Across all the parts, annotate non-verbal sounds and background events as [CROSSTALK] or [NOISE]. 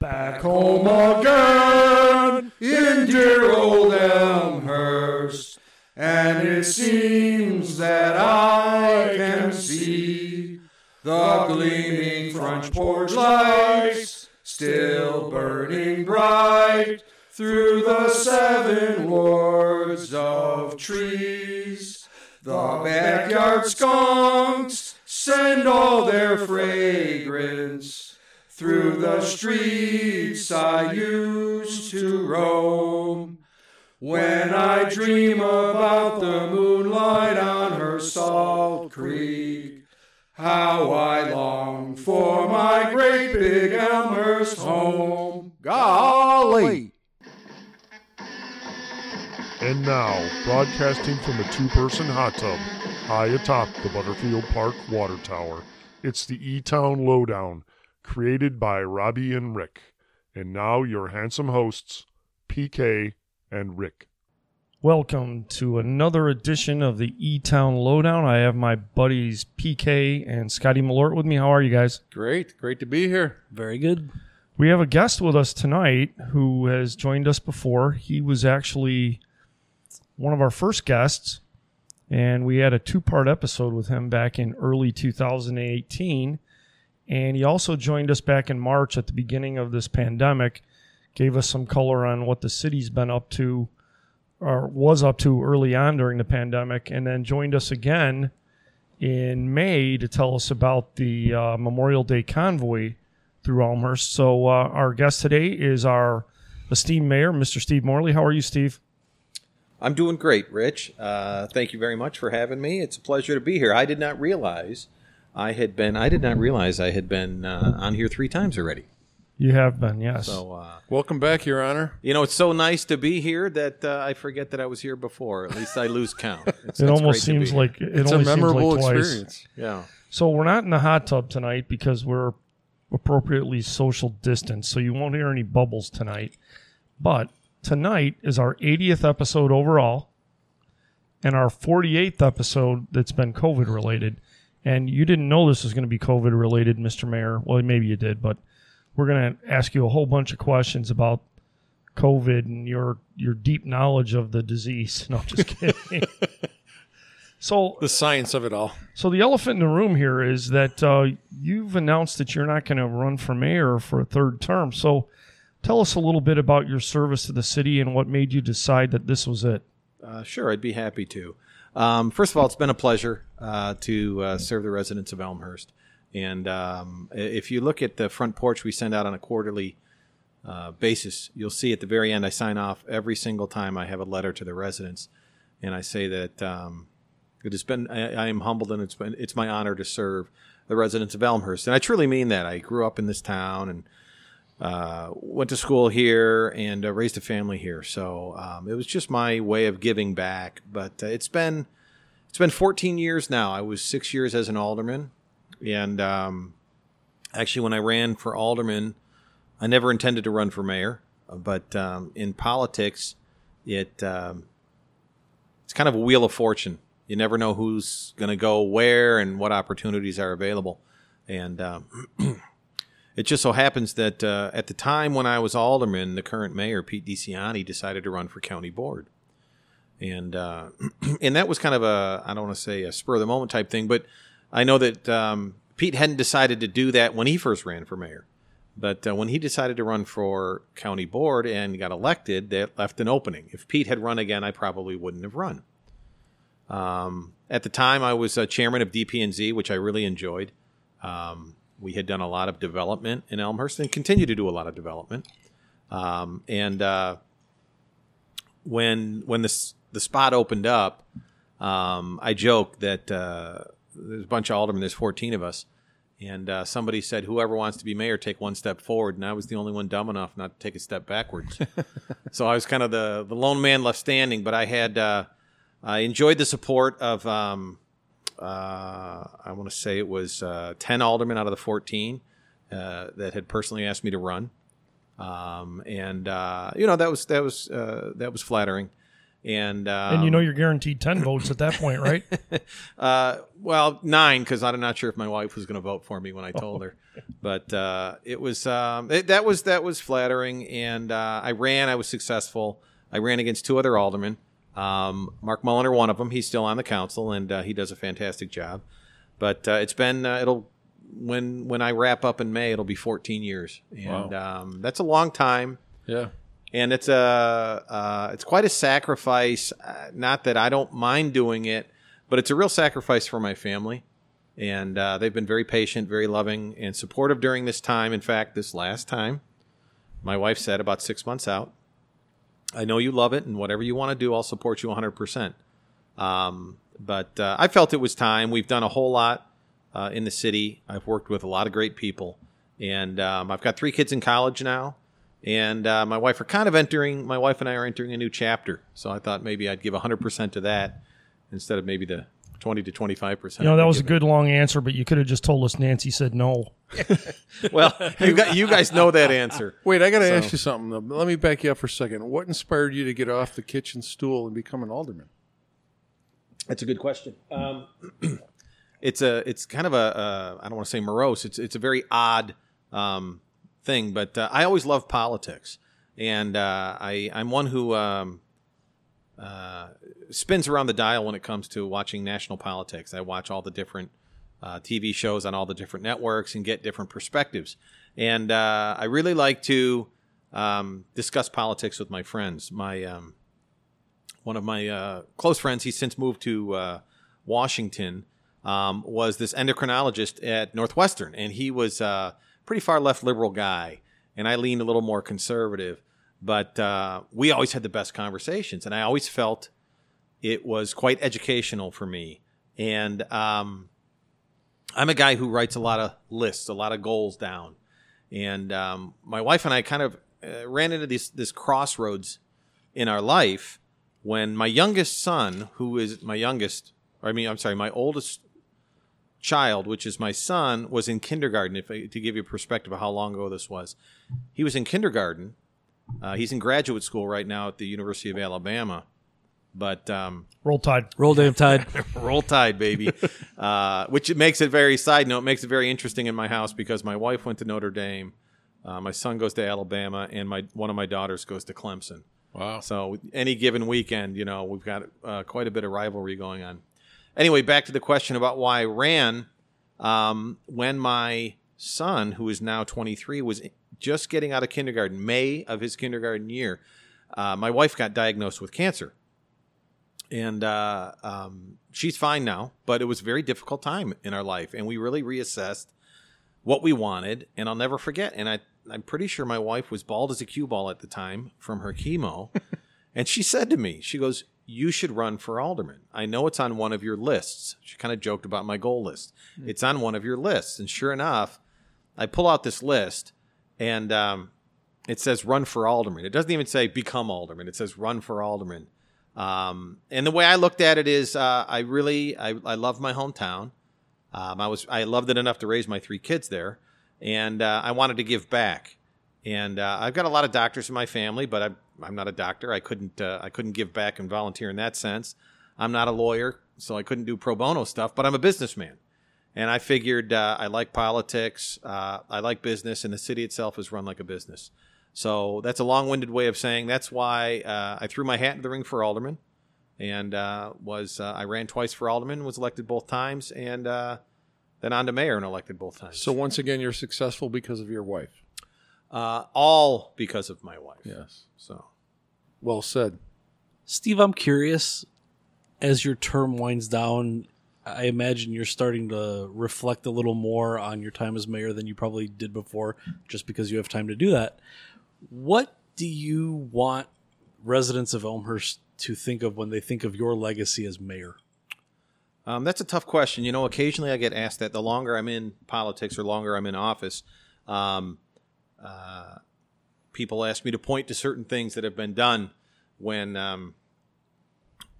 Back home again in dear old Elmhurst, and it seems that I can see the gleaming front porch lights still burning bright through the seven wards of trees. The backyard skunks send all their fragrance through the streets I used to roam. When I dream about the moonlight on her salt creek, how I long for my great big Elmhurst home. Golly! And now, broadcasting from a two person hot tub high atop the Butterfield Park water tower, it's the E Town Lowdown, created by Robbie and Rick. And now, your handsome hosts, PK and Rick. Welcome to another edition of the E Town Lowdown. I have my buddies PK and Scotty Malort with me. How are you guys? Great, great to be here. Very good. We have a guest with us tonight who has joined us before. He was actually one of our first guests, and we had a two part episode with him back in early 2018. And he also joined us back in March at the beginning of this pandemic, gave us some color on what the city's been up to or was up to early on during the pandemic, and then joined us again in May to tell us about the uh, Memorial Day convoy through Elmhurst. So, uh, our guest today is our esteemed mayor, Mr. Steve Morley. How are you, Steve? I'm doing great, Rich. Uh, thank you very much for having me. It's a pleasure to be here. I did not realize I had been. I did not realize I had been uh, on here three times already. You have been, yes. So, uh, Welcome back, Your Honor. you know, it's so nice to be here that uh, I forget that I was here before. At least I lose count. [LAUGHS] It's, it it's almost great to seems be like it It's a only seems memorable like twice. experience. here. yeah. So we're not in the hot tub tonight because we're appropriately social distance, so you won't hear any bubbles tonight. But tonight is our 80th episode overall and our 48th episode that's been COVID related. And you didn't know this was going to be COVID related, Mr. Mayor. Well, maybe you did, but we're going to ask you a whole bunch of questions about COVID and your your deep knowledge of the disease. [LAUGHS] No, just kidding. [LAUGHS] so The science of it all. so the elephant in the room here is that uh, you've announced that you're not going to run for mayor for a third term. So tell us a little bit about your service to the city and what made you decide that this was it. Uh, sure, I'd be happy to. Um, first of all, it's been a pleasure uh, to uh, serve the residents of Elmhurst. And um, if you look at the front porch we send out on a quarterly uh, basis, you'll see at the very end I sign off every single time I have a letter to the residents, and I say that um, it has been I, I am humbled and it's been it's my honor to serve the residents of Elmhurst, and I truly mean that. I grew up in this town and uh, went to school here and uh, raised a family here. So um, it was just my way of giving back. But uh, it's been it's been 14 years now. I was six years as an alderman, and um, actually, when I ran for alderman, I never intended to run for mayor. But um, in politics, it um, it's kind of a wheel of fortune. You never know who's going to go where and what opportunities are available, and um, [CLEARS THROAT] it just so happens that uh, at the time when I was alderman, the current mayor Pete DiCianni decided to run for county board, and uh, [CLEARS THROAT] and that was kind of a I don't want to say a spur of the moment type thing, but I know that um, Pete hadn't decided to do that when he first ran for mayor, but uh, when he decided to run for county board and got elected, that left an opening. If Pete had run again, I probably wouldn't have run. Um, at the time, I was uh, chairman of DP&Z, which I really enjoyed. Um, we had done a lot of development in Elmhurst and continue to do a lot of development. Um, and uh, when when this the spot opened up, um, I joked that uh, there's a bunch of aldermen. There's 14 of us, and uh, somebody said, "Whoever wants to be mayor, take one step forward." And I was the only one dumb enough not to take a step backwards. [LAUGHS] so I was kind of the the lone man left standing. But I had uh, I enjoyed the support of um, uh, I want to say it was uh, 10 aldermen out of the 14 uh, that had personally asked me to run. Um, and uh, you know that was that was uh, that was flattering. And um, and you know you're guaranteed 10 votes at that point, right? [LAUGHS] uh, well, nine because I'm not sure if my wife was going to vote for me when I told her. But uh, it was um, it, that was that was flattering, and uh, I ran. I was successful. I ran against two other aldermen. Um, Mark Mulliner, one of them. He's still on the council, and uh, he does a fantastic job. But uh, it's been uh, it'll when when I wrap up in May, it'll be 14 years, and um, that's a long time Yeah. and it's a uh, it's quite a sacrifice. Uh, not that I don't mind doing it, but it's a real sacrifice for my family. And uh, they've been very patient, very loving, and supportive during this time. In fact, this last time, my wife said about six months out, "I know you love it, and whatever you want to do, I'll support you 100." percent um, But uh, I felt it was time. We've done a whole lot uh, in the city. I've worked with a lot of great people, and um, I've got three kids in college now and uh, my wife are kind of entering my wife and i are entering a new chapter so i thought maybe i'd give 100% to that instead of maybe the 20 to 25% You know, that was a good long answer, but you could have just told us Nancy said no. [LAUGHS] well you, got, you guys know that answer Wait, I got to So- ask you something. though. Let me back you up for a second. What inspired you to get off the kitchen stool and become an alderman? that's a good question um, [CLEARS THROAT] it's a it's kind of a uh, don't want to say morose it's it's a very odd um, thing but uh, i always love politics and uh, I, i'm one who um, uh, spins around the dial when it comes to watching national politics. I watch all the different uh, TV shows on all the different networks and get different perspectives. And uh, I really like to um, discuss politics with my friends. My um, one of my uh, close friends, he's since moved to uh, Washington, um, was this endocrinologist at Northwestern, and he was a pretty far left liberal guy, and I leaned a little more conservative. But uh, we always had the best conversations, and I always felt it was quite educational for me. And um, I'm a guy who writes a lot of lists, a lot of goals down. And um, my wife and I kind of uh, ran into this this crossroads in our life when my youngest son, who is my youngest, I mean, I'm sorry, my oldest child, which is my son, was in kindergarten. If I, to give you a perspective of how long ago this was, he was in kindergarten. Uh, he's in graduate school right now at the University of Alabama, but um, Roll Tide. Roll damn tide. [LAUGHS] Roll Tide, baby. [LAUGHS] uh, which it makes it very side note makes it very interesting in my house because my wife went to Notre Dame, uh, my son goes to Alabama, and my one of my daughters goes to Clemson. Wow. So any given weekend, you know, we've got uh, quite a bit of rivalry going on. Anyway, back to the question about why I ran. Um, when my son, who is now 23, was just getting out of kindergarten, May of his kindergarten year, uh, my wife got diagnosed with cancer and uh, um, she's fine now. But it was a very difficult time in our life, and we really reassessed what we wanted. And I'll never forget. And I, I'm pretty sure my wife was bald as a cue ball at the time from her chemo, [LAUGHS] and she said to me, she goes, "You should run for alderman. I know it's on one of your lists." She kind of joked about my goal list. It's on one of your lists, and sure enough, I pull out this list, and um, it says run for alderman. It doesn't even say become alderman. It says run for alderman. Um, and the way I looked at it is, uh, I really, I, I love my hometown. Um, I was, I loved it enough to raise my three kids there, and uh, I wanted to give back. And uh, I've got a lot of doctors in my family, but I'm, I'm not a doctor. I couldn't, uh, I couldn't give back and volunteer in that sense. I'm not a lawyer, so I couldn't do pro bono stuff. But I'm a businessman, and I figured uh, I like politics, uh, I like business, and the city itself is run like a business. So that's a long-winded way of saying that's why uh, I threw my hat in the ring for alderman, and uh, was uh, I ran twice for alderman, was elected both times, and uh, then on to mayor and elected both times. So once again, you're successful because of your wife. uh, all because of my wife. Yes. So Well said. Steve, I'm curious. As your term winds down, I imagine you're starting to reflect a little more on your time as mayor than you probably did before, just because you have time to do that. What do you want residents of Elmhurst to think of when they think of your legacy as mayor? Um, that's a tough question. You know, occasionally I get asked that. The longer I'm in politics or longer I'm in office, um, uh, people ask me to point to certain things that have been done when um,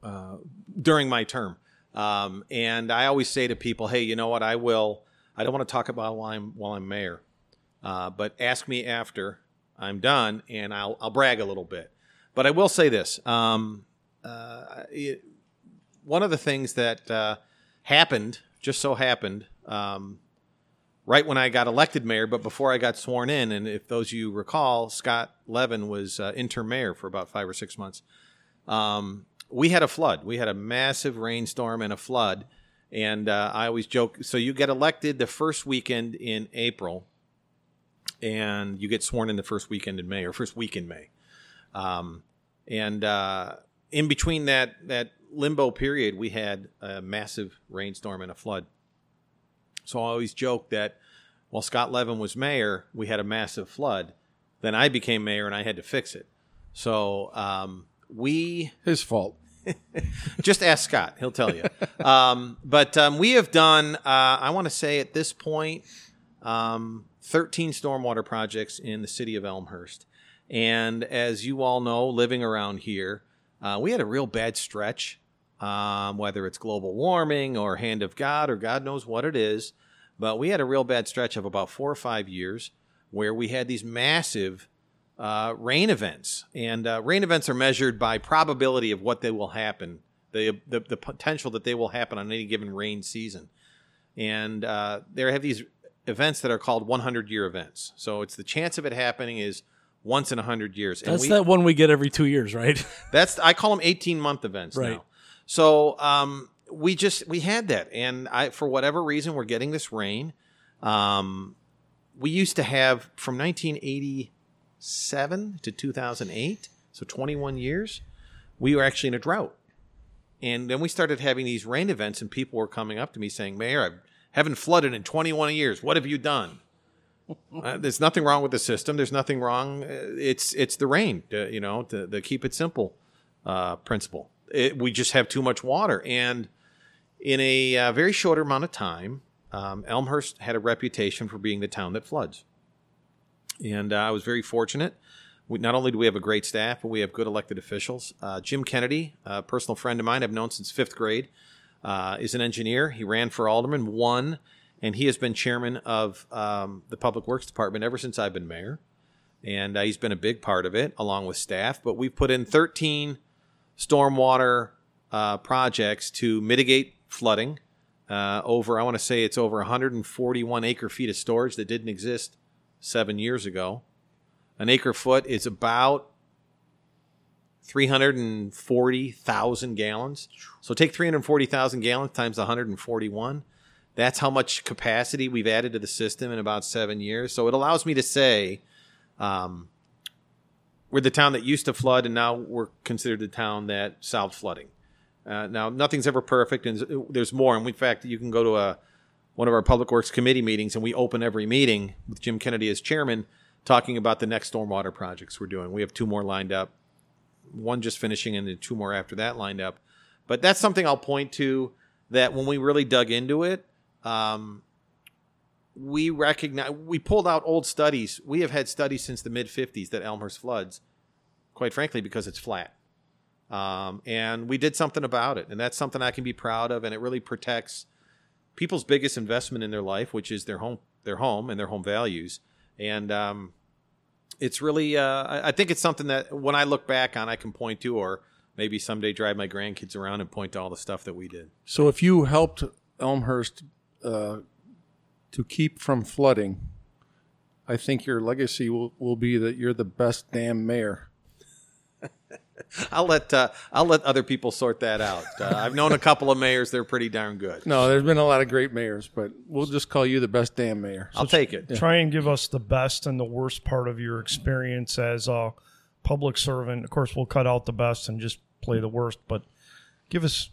uh, during my term, um, and I always say to people, "Hey, you know what? I will. I don't want to talk about while I'm while I'm mayor, uh, but ask me after I'm done, and I'll I'll brag a little bit. But I will say this." Um, uh, it, one of the things that uh, happened, just so happened, um, right when I got elected mayor, but before I got sworn in, and if those of you recall, Scott Levin was uh, interim mayor for about five or six months. Um, we had a flood. We had a massive rainstorm and a flood. And uh, I always joke so you get elected the first weekend in April, and you get sworn in the first weekend in May or first week in May. Um, and uh, in between that, that limbo period, we had a massive rainstorm and a flood. So I always joke that while Scott Levin was mayor, we had a massive flood. Then I became mayor and I had to fix it. So um, we His fault. [LAUGHS] just ask Scott; he'll tell you. um, but um, we have done, uh, I want to say at this point, um, 13 stormwater projects in the city of Elmhurst. And as you all know, living around here, uh, we had a real bad stretch, um, whether it's global warming or hand of God or God knows what it is. But we had a real bad stretch of about four or five years where we had these massive uh, rain events. And uh, rain events are measured by probability of what they will happen, the, the, the potential that they will happen on any given rain season. And uh, there have these events that are called 100 year events. So it's the chance of it happening is once in 100 years. And That's we- that one we get every two years, right? [LAUGHS] that's I call them 18 month events Right. now. So um, we just we had that, and I for whatever reason we're getting this rain. Um, we used to have from 1987 to 2008, so 21 years. We were actually in a drought, and then we started having these rain events, and people were coming up to me saying, "Mayor, I haven't flooded in 21 years. What have you done?" [LAUGHS] Uh, there's nothing wrong with the system. There's nothing wrong. It's it's the rain. uh, you know, the, the keep it simple uh, principle. It, we just have too much water, and in a uh, very short amount of time, um, Elmhurst had a reputation for being the town that floods. And uh, I was very fortunate. We, not only do we have a great staff, but we have good elected officials. Uh, Jim Kennedy, a personal friend of mine I've known since fifth grade, uh, is an engineer. He ran for alderman, won, and he has been chairman of um, the Public Works Department ever since I've been mayor. And uh, he's been a big part of it, along with staff. But we've put in 13 stormwater uh, projects to mitigate flooding. Uh, over, I want to say it's over 141 acre feet of storage that didn't exist seven years ago. An acre foot is about 340,000 gallons. So take 340,000 gallons times 141. That's how much capacity we've added to the system in about seven years. So it allows me to say, um, we're the town that used to flood, and now we're considered the town that solved flooding. Uh, now, nothing's ever perfect, and there's more. And in fact, you can go to a one of our public works committee meetings, and we open every meeting with Jim Kennedy as chairman, talking about the next stormwater projects we're doing. We have two more lined up, one just finishing, and then two more after that lined up. But that's something I'll point to that when we really dug into it, um, we recognize we pulled out old studies. We have had studies since the mid '50s that Elmhurst floods, quite frankly, because it's flat. Um, and we did something about it, and that's something I can be proud of, and it really protects people's biggest investment in their life, which is their home, their home, and their home values. And um, it's really, uh, I think it's something that when I look back on, I can point to, or maybe someday drive my grandkids around and point to all the stuff that we did. So if you helped Elmhurst uh, to keep from flooding, I think your legacy will, will be that you're the best damn mayor. [LAUGHS] I'll let uh, I'll let other people sort that out. Uh, I've known a couple of mayors; they're pretty darn good. No, there's been a lot of great mayors, but we'll just call you the best damn mayor. I'll take it. Try and give us the best and the worst part of your experience as a public servant. Of course, we'll cut out the best and just play the worst, but give us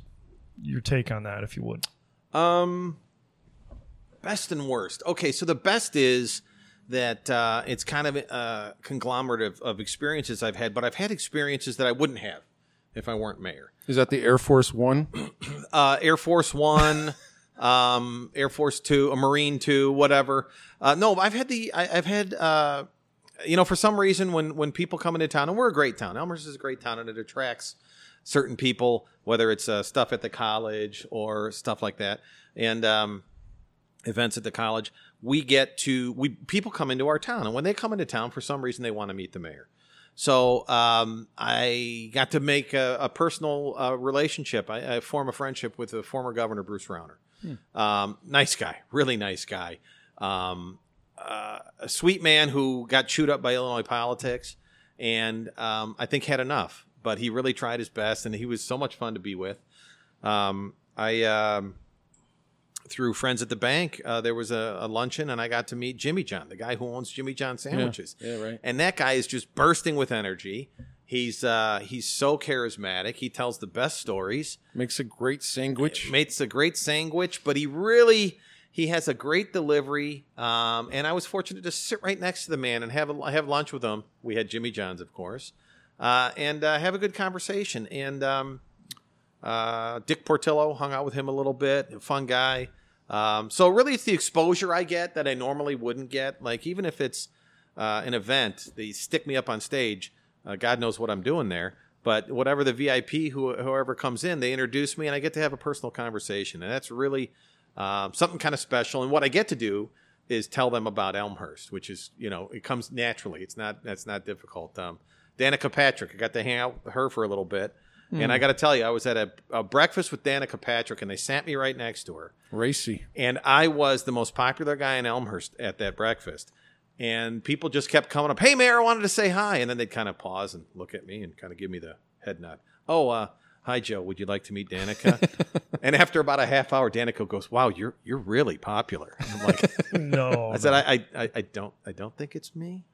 your take on that if you would. Um, best and worst. Okay, so the best is that uh, it's kind of a conglomerate of, of experiences I've had, but I've had experiences that I wouldn't have if I weren't mayor. Is that the Air Force One? [CLEARS THROAT] Uh, Air Force One, [LAUGHS] um, Air Force Two, a Marine Two, whatever. Uh, no, I've had the I, I've had. Uh, you know, for some reason, when when people come into town, and we're a great town, Elmhurst is a great town, and it attracts certain people, whether it's uh, stuff at the college or stuff like that, and um, events at the college. We get to we people come into our town, and when they come into town, for some reason, they want to meet the mayor. So um, I got to make a, a personal uh, relationship. I, I form a friendship with the former governor Bruce Rauner. Um, nice guy, really nice guy. Um, uh, a sweet man who got chewed up by Illinois politics, and um, I think had enough. But he really tried his best, and he was so much fun to be with. Um, I um, through friends at the bank, uh, there was a, a luncheon, and I got to meet Jimmy John, the guy who owns Jimmy John sandwiches. Yeah, right. And that guy is just bursting with energy. He's uh, he's so charismatic. He tells the best stories. Makes a great sandwich. Makes a great sandwich, but he really he has a great delivery. Um, and I was fortunate to sit right next to the man and have a, have lunch with him. We had Jimmy John's, of course, uh, and uh, have a good conversation. And um, uh, Dick Portillo hung out with him a little bit. Fun guy. Um, so really, it's the exposure I get that I normally wouldn't get. Like even if it's uh, an event, they stick me up on stage. Uh, God knows what I'm doing there. But whatever the VIP, who, whoever comes in, they introduce me, and I get to have a personal conversation, and that's really um, something kind of special. And what I get to do is tell them about Elmhurst, which is you know it comes naturally. It's not that's not difficult. Um, Danica Patrick, I got to hang out with her for a little bit, and I got to tell you, I was at a, a breakfast with Danica Patrick, and they sat me right next to her Racy. and I was the most popular guy in Elmhurst at that breakfast. And people just kept coming up, "Hey, Mayor, I wanted to say hi," and then they'd kind of pause and look at me and kind of give me the head nod. Oh, uh, hi, Joe. Would you like to meet Danica? [LAUGHS] and after about a half hour, Danica goes, "Wow, you're you're really popular." And I'm like, [LAUGHS] No. I said, I, I I I don't I don't think it's me.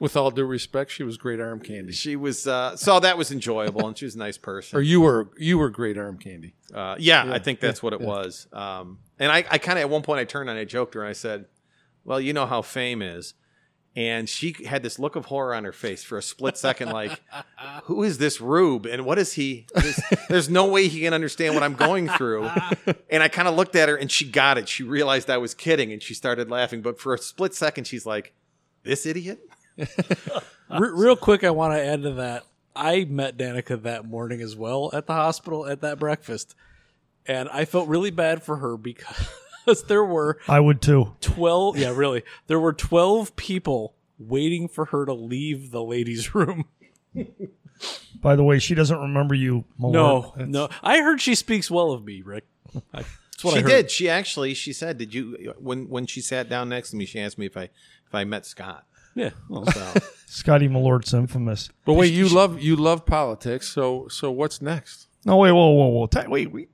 With all due respect, she was great arm candy. She was uh, so that was enjoyable, and she was a nice person. [LAUGHS] Or you were you were great arm candy. Uh, yeah, I think that's what it was. Um, and I, I kind of at one point I turned and I joked her and I said, "Well, you know how fame is." And she had this look of horror on her face for a split second, like, [LAUGHS] "Who is this Rube? And what is he? There's, there's no way he can understand what I'm going through." [LAUGHS] And I kind of looked at her, and she got it. She realized I was kidding, and she started laughing. But for a split second, she's like, "This idiot." Re- real quick, I want to add to that. I met Danica that morning as well at the hospital at that breakfast, and I felt really bad for her because [LAUGHS] there were I would too. 12 yeah really there were 12 people waiting for her to leave the ladies room By the way, she doesn't remember you. my no lord. no i heard she speaks well of me rick I, that's what she I heard. did. She actually, she said, "Did you?" When when she sat down next to me, she asked me if I if I met Scott. Yeah well. [LAUGHS] Scotty Malort's infamous. But wait, you love you love politics. So so what's next? No, wait, whoa, whoa, whoa. Ta- wait, we,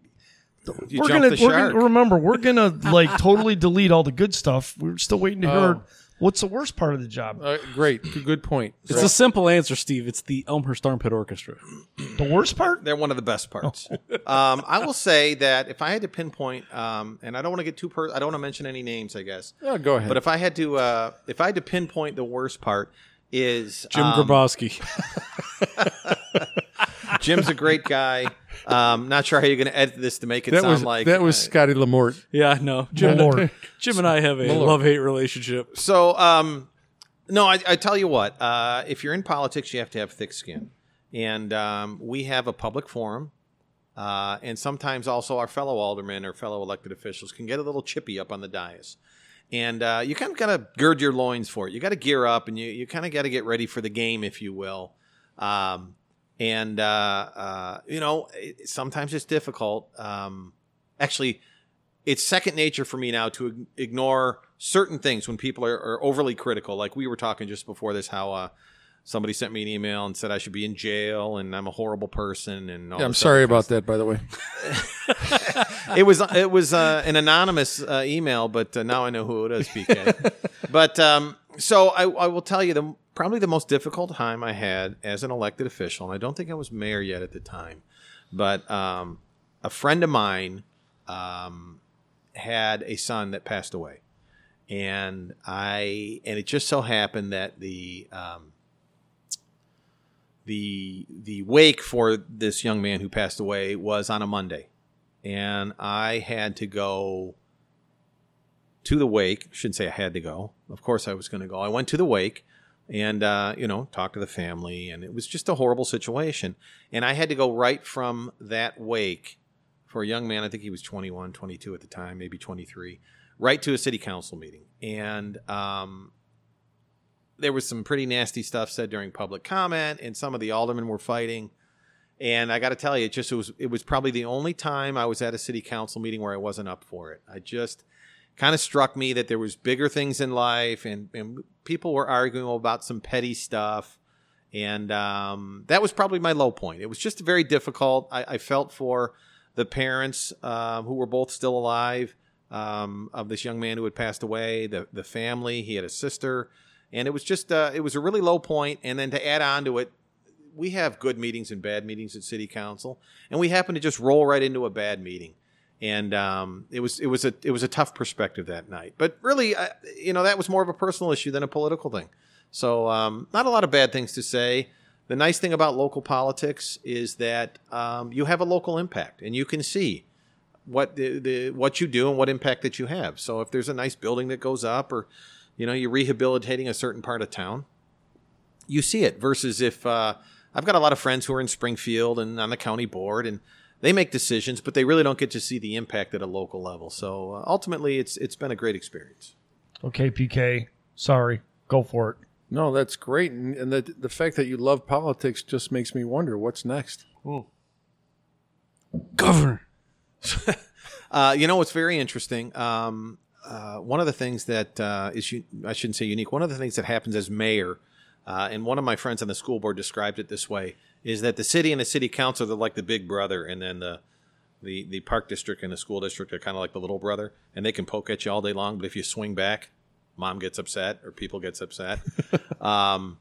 You we're jumped gonna, the we're shark. gonna remember. We're gonna [LAUGHS] like totally delete all the good stuff. We're still waiting to hear Oh. What's the worst part of the job. Uh, great, good, good point. it's a simple answer steve it's the elmhurst armpit orchestra The worst part? They're one of the best parts. [LAUGHS] um, I will say that if I had to pinpoint, um, and I don't want to get too per, I don't want to mention any names, I guess. Oh, go ahead. But if I had to, uh, if I had to pinpoint the worst part, is jim um, grabowski [LAUGHS] [LAUGHS] Jim's a great guy. Um, not sure how you're going to edit this to make it that sound was like that was uh, Scotty Lamort. yeah no jim, Malort. [LAUGHS] jim and i have a love-hate relationship So, um, no, I, I tell you what. Uh, if you're in politics, you have to have thick skin, and um, we have a public forum, uh, and sometimes also our fellow aldermen or fellow elected officials can get a little chippy up on the dais, and uh, you kind of got to gird your loins for it. You got to gear up, and you you kind of got to get ready for the game, if you will. Um, and uh, uh, you know, it, sometimes it's difficult. Um, actually, it's second nature for me now to ignore certain things when people are, are overly critical. Like we were talking just before this, how uh, somebody sent me an email and said I should be in jail and I'm a horrible person. And all Yeah, I'm sorry about that, by the way. [LAUGHS] [LAUGHS] it was it was uh, an anonymous uh, email, but uh, now I know who it is, PK. [LAUGHS] but um, so I, I will tell you the probably the most difficult time I had as an elected official, and I don't think I was mayor yet at the time, but um, a friend of mine um, had a son that passed away, and I and it just so happened that the um, the the wake for this young man who passed away was on a Monday, and I had to go to the wake. Shouldn't say I had to go. Of course, I was going to go. I went to the wake, and uh, you know, talk to the family, and it was just a horrible situation. And I had to go right from that wake for a young man. I think he was 21, 22 at the time, maybe 23, right to a city council meeting, and um, there was some pretty nasty stuff said during public comment, and some of the aldermen were fighting. And I got to tell you, it just it was it was probably the only time I was at a city council meeting where I wasn't up for it. I just kind of struck me that there was bigger things in life, and, and people were arguing about some petty stuff, and um, that was probably my low point. It was just very difficult. I, I felt for the parents um, who were both still alive um, of this young man who had passed away, the the family. He had a sister, and it was just uh, it was a really low point. And then to add on to it, we have good meetings and bad meetings at city council, and we happen to just roll right into a bad meeting. And um, it was it was a it was a tough perspective that night. But really, I, you know, that was more of a personal issue than a political thing. So um, not a lot of bad things to say. The nice thing about local politics is that um, you have a local impact, and you can see what the, the what you do and what impact that you have. So if there's a nice building that goes up, or you know you're rehabilitating a certain part of town, you see it. Versus if uh, I've got a lot of friends who are in Springfield and on the county board, and they make decisions, but they really don't get to see the impact at a local level. So uh, ultimately, it's it's been a great experience. Okay, PK. Sorry. Go for it. No, that's great, and, and the the fact that you love politics just makes me wonder what's next. Governor. [LAUGHS] Uh, you know what's very interesting? Um, uh, one of the things that uh, is u- I shouldn't say unique. One of the things that happens as mayor, uh, and one of my friends on the school board described it this way: is that the city and the city council they're like the big brother, and then the the the park district and the school district are kind of like the little brother, and they can poke at you all day long, but if you swing back, mom gets upset or people gets upset. [LAUGHS] um,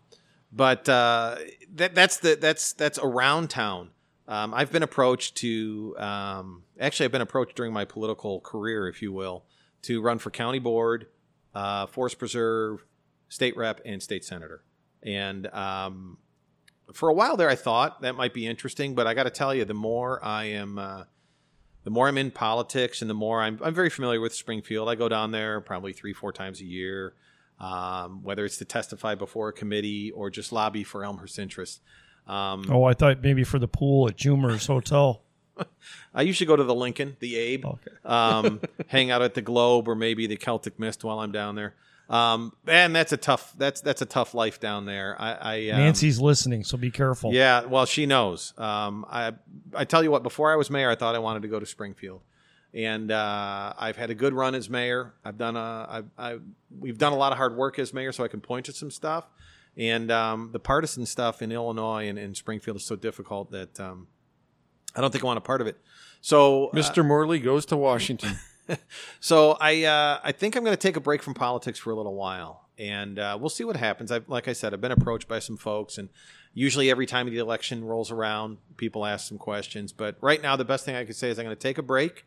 but uh, that that's the that's that's around town. Um, I've been approached to um, actually I've been approached during my political career, if you will, to run for county board, uh, forest preserve, state rep, and state senator. And um, for a while there, I thought that might be interesting, but I got to tell you, the more I am, uh, the more I'm in politics, and the more I'm, I'm very familiar with Springfield. I go down there probably three, four times a year, um, whether it's to testify before a committee or just lobby for Elmhurst interests. Um, Oh, I thought maybe for the pool at Jumer's Hotel. [LAUGHS] I usually go to the Lincoln, the Abe, Okay. um, hang out at the Globe or maybe the Celtic Mist while I'm down there. Um, and that's a tough that's that's a tough life down there. I, I um, Nancy's listening, so be careful. Yeah, well, she knows. Um, I I tell you what, before I was mayor, I thought I wanted to go to Springfield, and uh, I've had a good run as mayor. I've done a I, I we've done a lot of hard work as mayor, so I can point to some stuff. And um, the partisan stuff in Illinois and in Springfield is so difficult that um, I don't think I want a part of it. So uh, Mr. Morley goes to Washington. [LAUGHS] so I uh, I think I'm going to take a break from politics for a little while, and uh, we'll see what happens. I like I said, I've been approached by some folks, and usually every time the election rolls around, people ask some questions. But right now, the best thing I could say is I'm going to take a break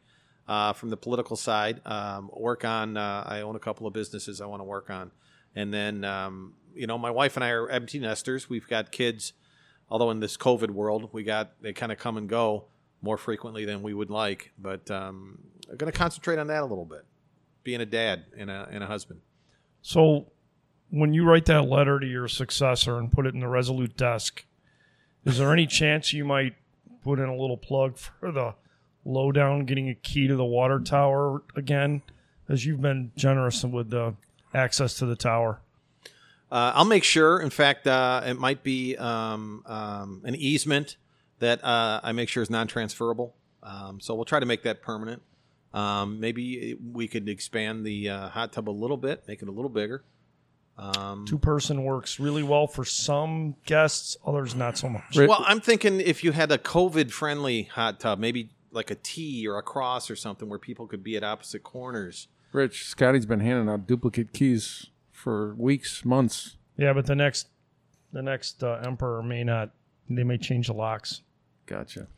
uh, from the political side, um, work on. Uh, I own a couple of businesses I want to work on, and then um, you know my wife and I are empty nesters. We've got kids, although in this COVID world, we got they kind of come and go more frequently than we would like. But um, I'm going to concentrate on that a little bit, being a dad and a and a husband. So when you write that letter to your successor and put it in the Resolute desk, is there any chance you might put in a little plug for the lowdown getting a key to the water tower again? As you've been generous with the access to the tower. Uh, I'll make sure. In fact, uh, it might be um, um, an easement that uh, I make sure is non-transferable. Um, so we'll try to make that permanent. Um, maybe we could expand the uh, hot tub a little bit, make it a little bigger. Um, Two person works really well for some guests, others not so much. Well, I'm thinking if you had a COVID-friendly hot tub, maybe like a T or a cross or something, where people could be at opposite corners. Rich, Scotty's been handing out duplicate keys for weeks, months. Yeah, but the next the next uh, emperor may not. They may change the locks. Gotcha.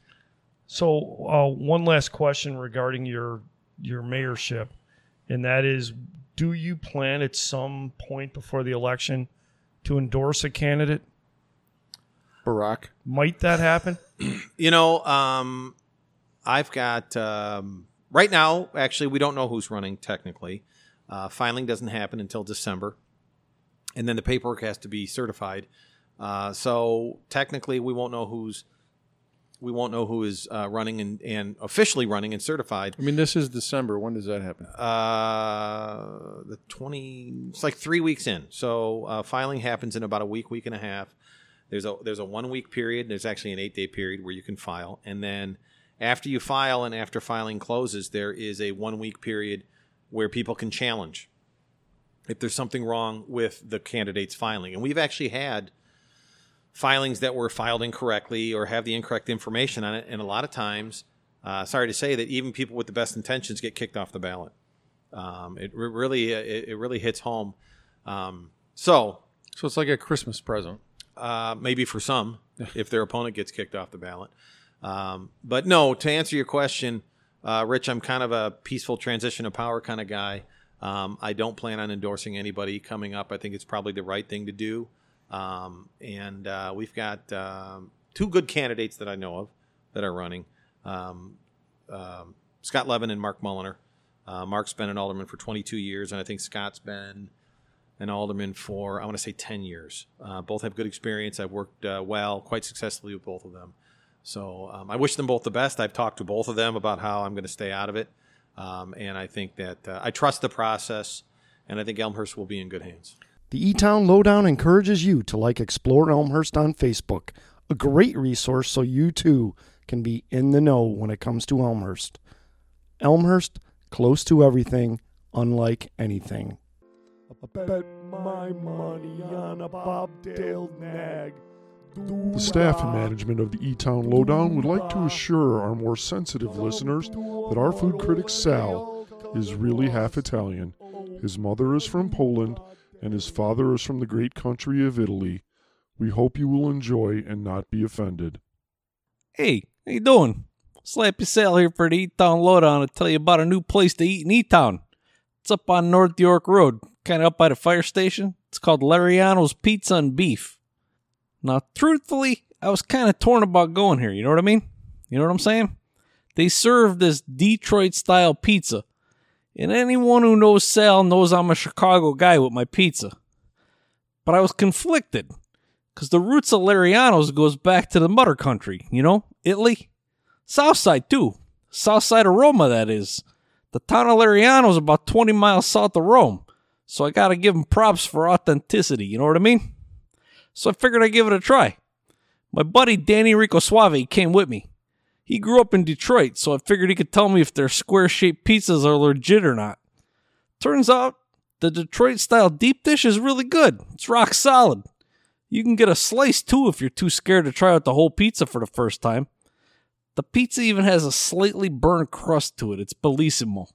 So, uh, one last question regarding your your mayorship, and that is, do you plan at some point before the election to endorse a candidate? Barack. Might that happen? [CLEARS THROAT] You know, um, I've got um, right now. Actually, we don't know who's running technically. Uh, filing doesn't happen until December, and then the paperwork has to be certified. Uh, so technically, we won't know who's we won't know who is uh, running and, and officially running and certified. I mean, this is December. When does that happen? Uh, the twenty. It's like three weeks in. So uh, filing happens in about a week, week and a half. There's a there's a one week period. There's actually an eight day period where you can file, and then after you file and after filing closes, there is a one week period where people can challenge if there's something wrong with the candidate's filing. And we've actually had filings that were filed incorrectly or have the incorrect information on it, and a lot of times, uh, sorry to say that even people with the best intentions get kicked off the ballot. Um, it re- really it, it really hits home. Um, so So it's like a Christmas present. uh, maybe for some, if their opponent gets kicked off the ballot. Um, but no, to answer your question, uh, Rich, I'm kind of a peaceful transition of power kind of guy. Um, I don't plan on endorsing anybody coming up. I think it's probably the right thing to do. Um, and uh, we've got um, two good candidates that I know of that are running um, um, Scott Levin and Mark Mulliner. Uh, Mark's been an alderman for 22 years, and I think Scott's been an alderman for I want to say 10 years. Uh, both have good experience. I've worked uh, well, quite successfully with both of them. So um, I wish them both the best. I've talked to both of them about how I'm going to stay out of it, and I think that uh, I trust the process, and I think Elmhurst will be in good hands. The E Town Lowdown encourages you to like Explore Elmhurst on Facebook, a great resource so you too can be in the know when it comes to Elmhurst. Elmhurst, close to everything, unlike anything. bet my money on a bobtailed nag. The staff and management of the E Town Lowdown would like to assure our more sensitive listeners that our food critic Sal is really half Italian. His mother is from Poland, and his father is from the great country of Italy. We hope you will enjoy and not be offended. Hey, how you doing? Slappy Sal here for the E-Town Lowdown to tell you about a new place to eat in E-Town. It's up on North York Road, kind of up by the fire station. It's called Lariano's Pizza and Beef. Now, truthfully, I was kind of torn about going here. You know what I mean? You know what I'm saying? They serve this Detroit-style pizza, and anyone who knows Sal knows I'm a Chicago guy with my pizza. But I was conflicted because the roots of Lariano's goes back to the mother country, you know, Italy, South Side too, South Side of Roma, that is. The town of Lariano's about 20 miles south of Rome, so I gotta give them props for authenticity, you know what I mean? So I figured I'd give it a try. My buddy Danny Rico Suave came with me. He grew up in Detroit, so I figured he could tell me if their square shaped pizzas are legit or not. Turns out the Detroit style deep dish is really good. It's rock solid. You can get a slice too if you're too scared to try out the whole pizza for the first time. The pizza even has a slightly burnt crust to it. It's bellissimo.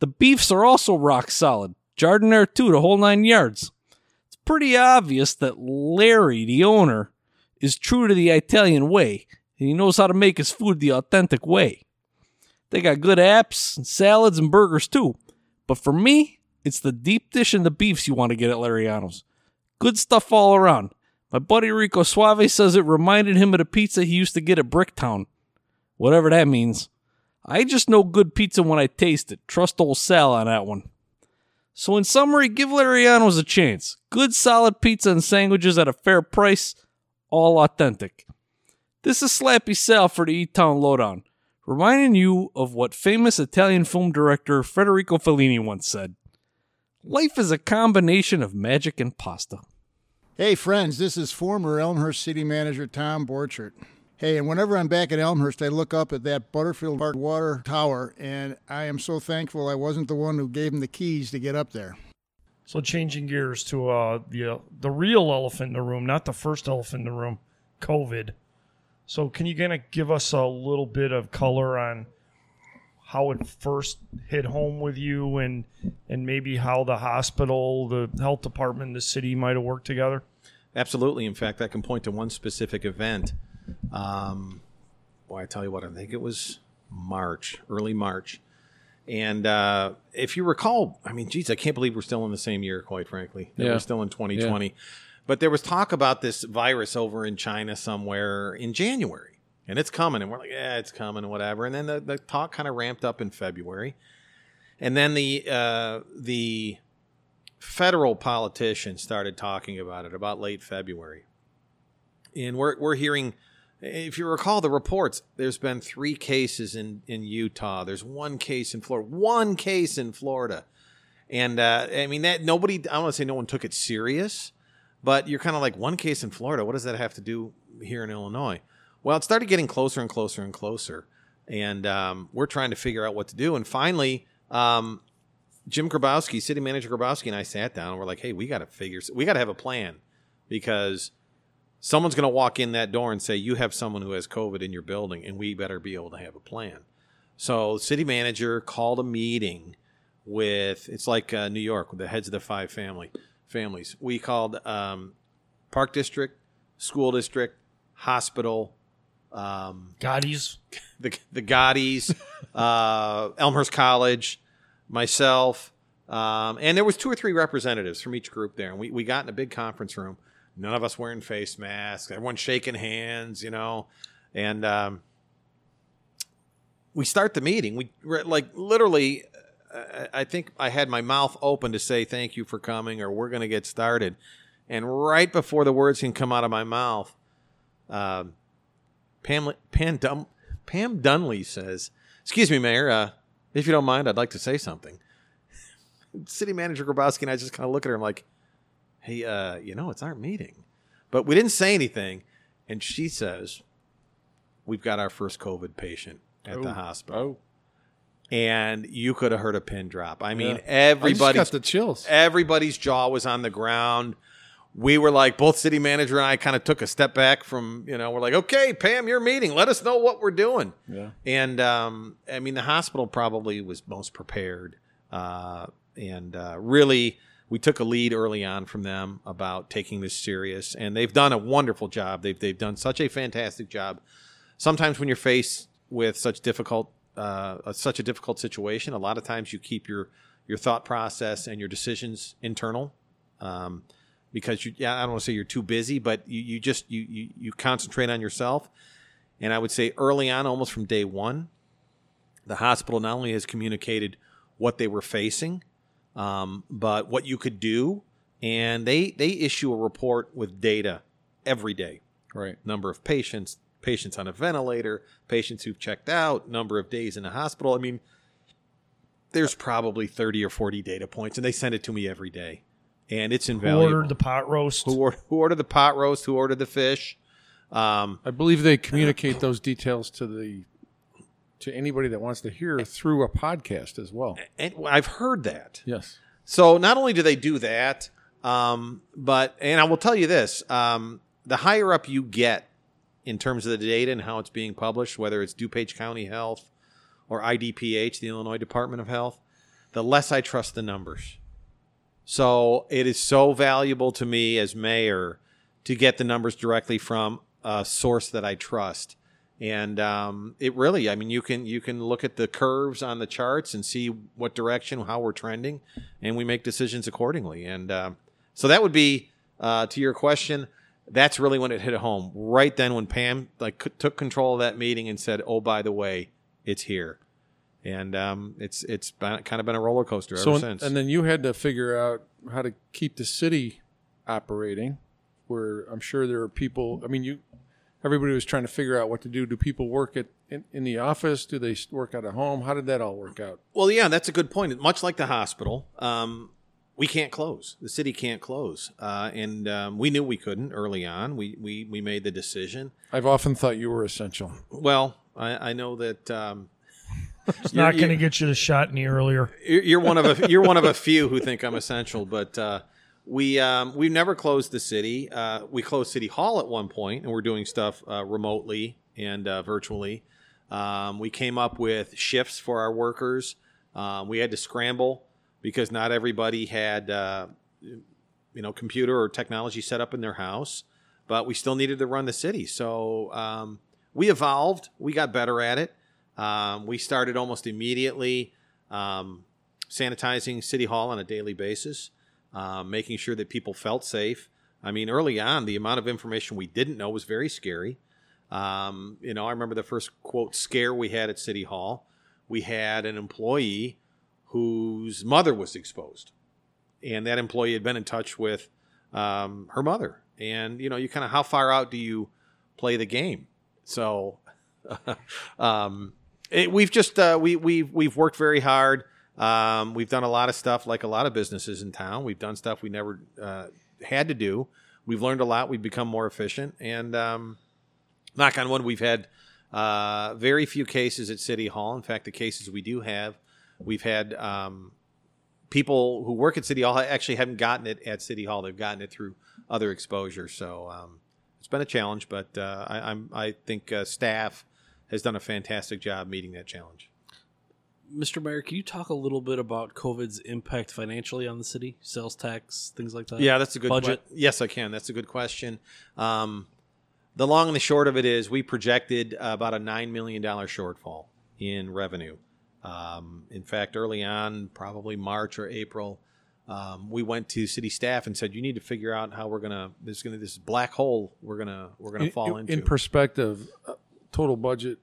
The beefs are also rock solid. Giardiniera too, the whole nine yards. It's pretty obvious that Larry, the owner, is true to the Italian way, and he knows how to make his food the authentic way. They got good apps and salads and burgers too. But for me, it's the deep dish and the beefs you want to get at Lariano's. Good stuff all around. My buddy Rico Suave says it reminded him of the pizza he used to get at Bricktown. Whatever that means. I just know good pizza when I taste it. Trust old Sal on that one. So, in summary, give Lariano's a chance. Good solid pizza and sandwiches at a fair price, all authentic. This is Slappy Sal for the E Town Lowdown, reminding you of what famous Italian film director Federico Fellini once said Life is a combination of magic and pasta. Hey, friends, this is former Elmhurst City Manager Tom Borchert. Hey, and whenever I'm back at Elmhurst, I look up at that Butterfield Park Water Tower, and I am so thankful I wasn't the one who gave him the keys to get up there. So changing gears to uh, the uh, the real elephant in the room, not the first elephant in the room, COVID. So can you kind of give us a little bit of color on how it first hit home with you, and and maybe how the hospital, the health department, the city might have worked together? Absolutely. In fact, I can point to one specific event. Um, boy, I tell you what, I think it was March, early March. And uh, if you recall, I mean, geez, I can't believe we're still in the same year, quite frankly. That Yeah. We're still in 2020. But there was talk about this virus over in China somewhere in January. And it's coming. And we're like, yeah, it's coming whatever. And then the, the talk kind of ramped up in February. And then the uh, the federal politicians started talking about it about late February. And we're, we're hearing if you recall the reports, there's been three cases in, in Utah. There's one case in Florida. One case in Florida. And uh, I mean that nobody I want to say no one took it serious, but you're kind of like one case in Florida. What does that have to do here in Illinois? Well, it started getting closer and closer and closer, and um, we're trying to figure out what to do. And finally, um, Jim Grabowski, city manager Grabowski, and I sat down and we're like, "Hey, we got to figure. We got to have a plan because someone's going to walk in that door and say you have someone who has COVID in your building, and we better be able to have a plan." So, city manager called a meeting with it's like uh, New York with the heads of the five family families. We called um, Park District, School District, Hospital, um, Gotti's. the the Gaudis, [LAUGHS] uh, Elmhurst College, myself, um, and there was two or three representatives from each group there, and we, we got in a big conference room. None of us wearing face masks. Everyone shaking hands, you know, and um, we start the meeting. We like literally. Uh, I think I had my mouth open to say thank you for coming, or we're going to get started. And right before the words can come out of my mouth, um, Pam, Pam, Dum, Pam Dunley says, Excuse me, Mayor, uh, if you don't mind, I'd like to say something. [LAUGHS] City Manager Grabowski and I just kind of look at her. I'm like, Hey, uh, you know, it's our meeting. But we didn't say anything. And she says, We've got our first COVID patient at the hospital. Oh, And you could have heard a pin drop. I mean, Yeah. Everybody's got the chills. everybody's jaw was on the ground. We were like, both city manager and I kind of took a step back from, you know, we're like, okay, Pam, your meeting. Let us know what we're doing. Yeah. And um, I mean, the hospital probably was most prepared. Uh, and uh, really, we took a lead early on from them about taking this serious. And they've done a wonderful job. They've, they've done such a fantastic job. Sometimes when you're faced with such difficult, uh, such a difficult situation, a lot of times you keep your, your thought process and your decisions internal. Um, because you, yeah, I don't want to say you're too busy, but you, you just you, you you concentrate on yourself. And I would say early on, almost from day one, the hospital not only has communicated what they were facing, um, but what you could do, and they they issue a report with data every day Right. number of patients, patients on a ventilator, patients who've checked out, number of days in the hospital. I mean, there's probably 30 or 40 data points, and they send it to me every day. And it's Who invaluable. ordered the pot roast? who, or, who ordered the pot roast? Who ordered the fish? Um, I believe they communicate those details to the to anybody that wants to hear through a podcast as well. and I've heard that. Yes. So not only do they do that, um, but and I will tell you this: um, the higher up you get in terms of the data and how it's being published, whether it's DuPage County Health or IDPH, the Illinois Department of Health, the less I trust the numbers. So it is so valuable to me as mayor to get the numbers directly from a source that I trust. And um, it really, I mean, you can you can look at the curves on the charts and see what direction, how we're trending, and we make decisions accordingly. And um, so that would be uh, to your question. That's really when it hit home. Right then, when Pam like c- took control of that meeting and said, "Oh, by the way, it's here," and um, it's it's been, kind of been a roller coaster ever So since. and then you had to figure out how to keep the city operating. Where I'm sure there are people. I mean, you. Everybody was trying to figure out what to do. Do people work at in, in the office? Do they work out of home? How did that all work out? Well, yeah, that's a good point. Much like the hospital, um, we can't close. The city can't close, uh, and um, we knew we couldn't early on. We we we made the decision. I've often thought you were essential. Well, I, I know that um, It's not going to get you the shot any earlier. you're, you're one of a you're one of a few who think I'm essential, but uh, we um, we never closed the city. Uh, we closed City Hall at one point, and we're doing stuff uh, remotely and uh, virtually. Um, we came up with shifts for our workers. Um, we had to scramble because not everybody had uh, you know computer or technology set up in their house, but we still needed to run the city. So um, we evolved. We got better at it. Um, we started almost immediately um, sanitizing City Hall on a daily basis, um, making sure that people felt safe. I mean, early on, the amount of information we didn't know was very scary. Um, you know, I remember the first quote scare we had at City Hall. We had an employee whose mother was exposed, and that employee had been in touch with um, her mother. And you know, you kind of how far out do you play the game? So, [LAUGHS] um, it, we've just uh, we we've we've worked very hard. Um, we've done a lot of stuff like a lot of businesses in town. We've done stuff we never uh, had to do. We've learned a lot. We've become more efficient, and um, knock on wood, we've had uh, very few cases at City Hall. In fact, the cases we do have, we've had um, people who work at City Hall actually haven't gotten it at City Hall. They've gotten it through other exposure. So um, it's been a challenge, but uh, I, I'm I think uh, staff has done a fantastic job meeting that challenge. Mr. Mayor, can you talk a little bit about COVID's impact financially on the city, sales tax, things like that? Yeah, that's a good budget. que- yes, I can. That's a good question. Um, the long and the short of it is, we projected about a nine million dollar shortfall in revenue. Um, in fact, early on, probably March or April, um, we went to city staff and said, "You need to figure out how we're gonna this is gonna this black hole we're gonna we're gonna In, fall in- into." in perspective, uh, total budget.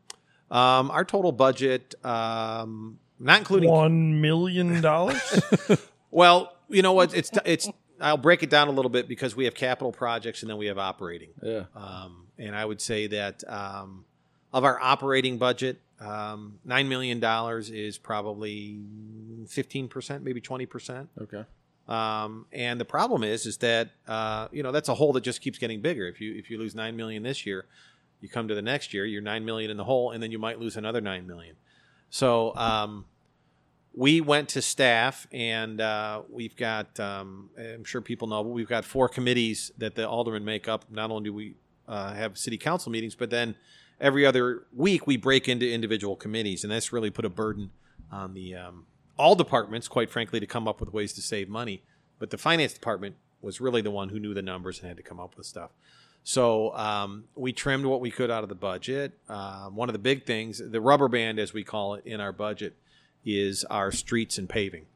um, our total budget, um, not including One million dollars. [LAUGHS] Well, you know what? It's it's. I'll break it down a little bit because we have capital projects and then we have operating. Yeah. Um, and I would say that um, of our operating budget, um, nine million dollars is probably fifteen percent, maybe twenty percent. Okay. Um, and the problem is, is that uh, you know that's a hole that just keeps getting bigger. If you if you lose nine million this year, you come to the next year, you're nine million in the hole, and then you might lose another nine million. So um, we went to staff, and uh, we've got um, I'm sure people know, but we've got four committees that the aldermen make up. Not only do we uh, have city council meetings, but then every other week we break into individual committees, and that's really put a burden on the um, all departments, quite frankly, to come up with ways to save money. But the finance department was really the one who knew the numbers and had to come up with stuff. So um, we trimmed what we could out of the budget. Um, one of the big things, the rubber band, as we call it in our budget, is our streets and paving.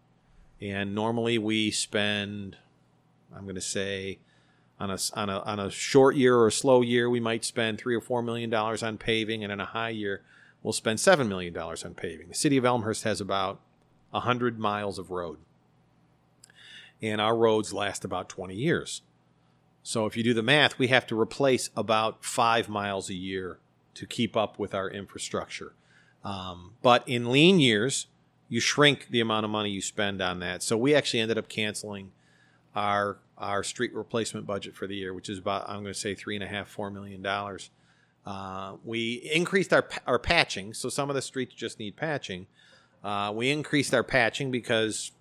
And normally we spend, I'm going to say, on a, on a on a short year or a slow year, we might spend three or four million dollars on paving, and in a high year, we'll spend seven million dollars on paving. The city of Elmhurst has about hundred miles of road, and our roads last about 20 years. So if you do the math, we have to replace about five miles a year to keep up with our infrastructure. Um, but in lean years, you shrink the amount of money you spend on that. So we actually ended up canceling our our street replacement budget for the year, which is about I'm going to say three and a half four million dollars. Uh, we increased our our patching, so some of the streets just need patching. Uh, we increased our patching because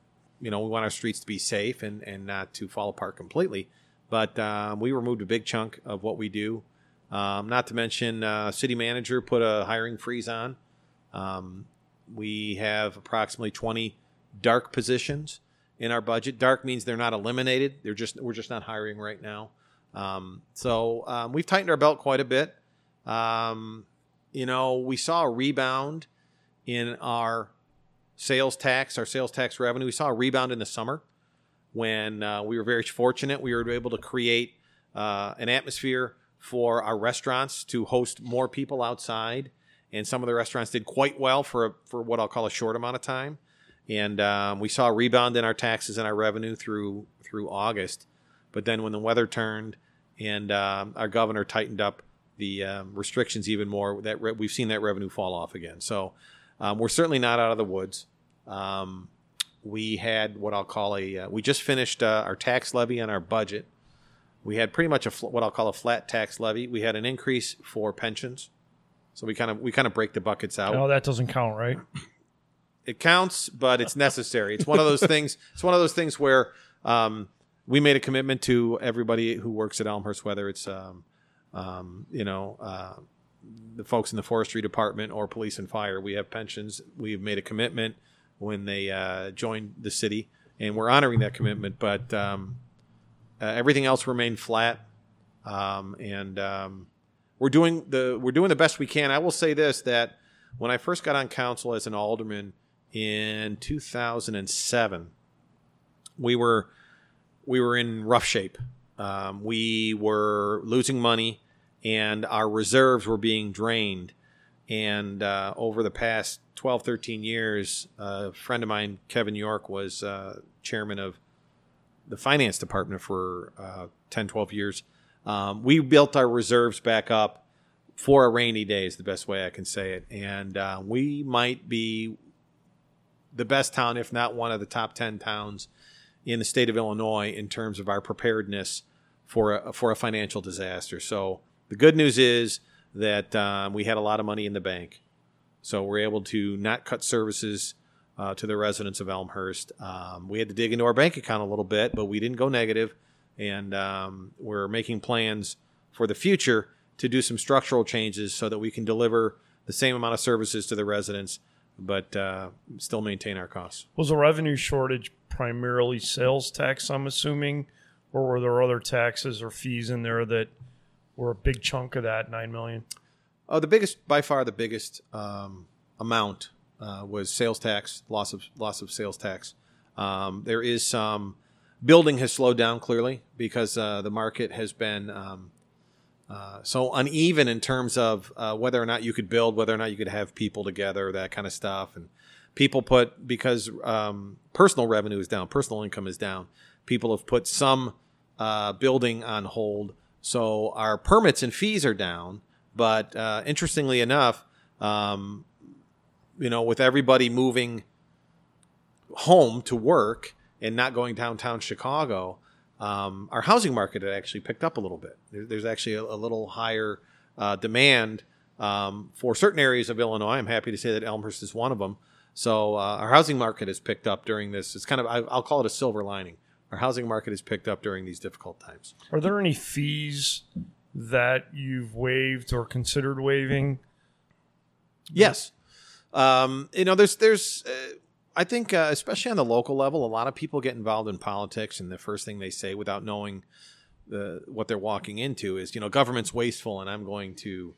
you know we want our streets to be safe and and not to fall apart completely. But um, we removed a big chunk of what we do. Um, not to mention, uh, city manager put a hiring freeze on. Um, we have approximately 20 dark positions in our budget. Dark means they're not eliminated; they're just we're just not hiring right now. Um, so um, we've tightened our belt quite a bit. Um, you know, we saw a rebound in our sales tax, our sales tax revenue. We saw a rebound in the summer when uh, we were very fortunate. We were able to create uh, an atmosphere for our restaurants to host more people outside, and some of the restaurants did quite well for for what I'll call a short amount of time. And um, we saw a rebound in our taxes and our revenue through through August. But then when the weather turned and um, our governor tightened up the um, restrictions even more, that re- we've seen that revenue fall off again. So um, we're certainly not out of the woods. Um, we had what I'll call a uh, we just finished uh, our tax levy on our budget. We had pretty much a fl- what I'll call a flat tax levy. We had an increase for pensions, so we kind of we kind of break the buckets out. no, that doesn't count, right? It counts, but it's necessary. It's one of those things. [LAUGHS] It's one of those things where um, we made a commitment to everybody who works at Elmhurst, whether it's um, um, you know uh, the folks in the forestry department or police and fire. We have pensions. We've made a commitment when they uh, joined the city, and we're honoring that commitment. But um, uh, everything else remained flat, um, and um, we're doing the we're doing the best we can. I will say this that when I first got on council as an alderman in 2007, we were we were in rough shape. Um, we were losing money, and our reserves were being drained. And uh, over the past 12, 13 years, a friend of mine, Kevin York, was uh, chairman of the finance department for uh, 10, 12 years. Um, we built our reserves back up for a rainy day is the best way I can say it. And uh, we might be the best town, if not one of the top 10 towns in the state of Illinois in terms of our preparedness for a, for a financial disaster. So the good news is that um, we had a lot of money in the bank. So we're able to not cut services uh, to the residents of Elmhurst. Um, we had to dig into our bank account a little bit, but we didn't go negative, and um, we're making plans for the future to do some structural changes so that we can deliver the same amount of services to the residents, but uh, still maintain our costs. Was the revenue shortage primarily sales tax? I'm assuming, or were there other taxes or fees in there that were a big chunk of that nine million? Oh, the biggest, by far, the biggest um, amount uh, was sales tax, loss of loss of sales tax. Um, there is some building has slowed down clearly because uh, the market has been um, uh, so uneven in terms of uh, whether or not you could build, whether or not you could have people together, that kind of stuff, and people put because um, personal revenue is down, personal income is down. People have put some uh, building on hold, so our permits and fees are down but uh, interestingly enough, um, you know, with everybody moving home to work and not going downtown Chicago, um, our housing market had actually picked up a little bit. There, there's actually a, a little higher uh, demand um, for certain areas of Illinois. I'm happy to say that Elmhurst is one of them. So uh, our housing market has picked up during this. It's kind of I, I'll call it a silver lining. Our housing market has picked up during these difficult times. Are there any fees that you've waived or considered waiving? Yes. Um, you know, there's there's uh, I think uh, especially on the local level, a lot of people get involved in politics, and the first thing they say without knowing the what they're walking into is, you know, government's wasteful, and I'm going to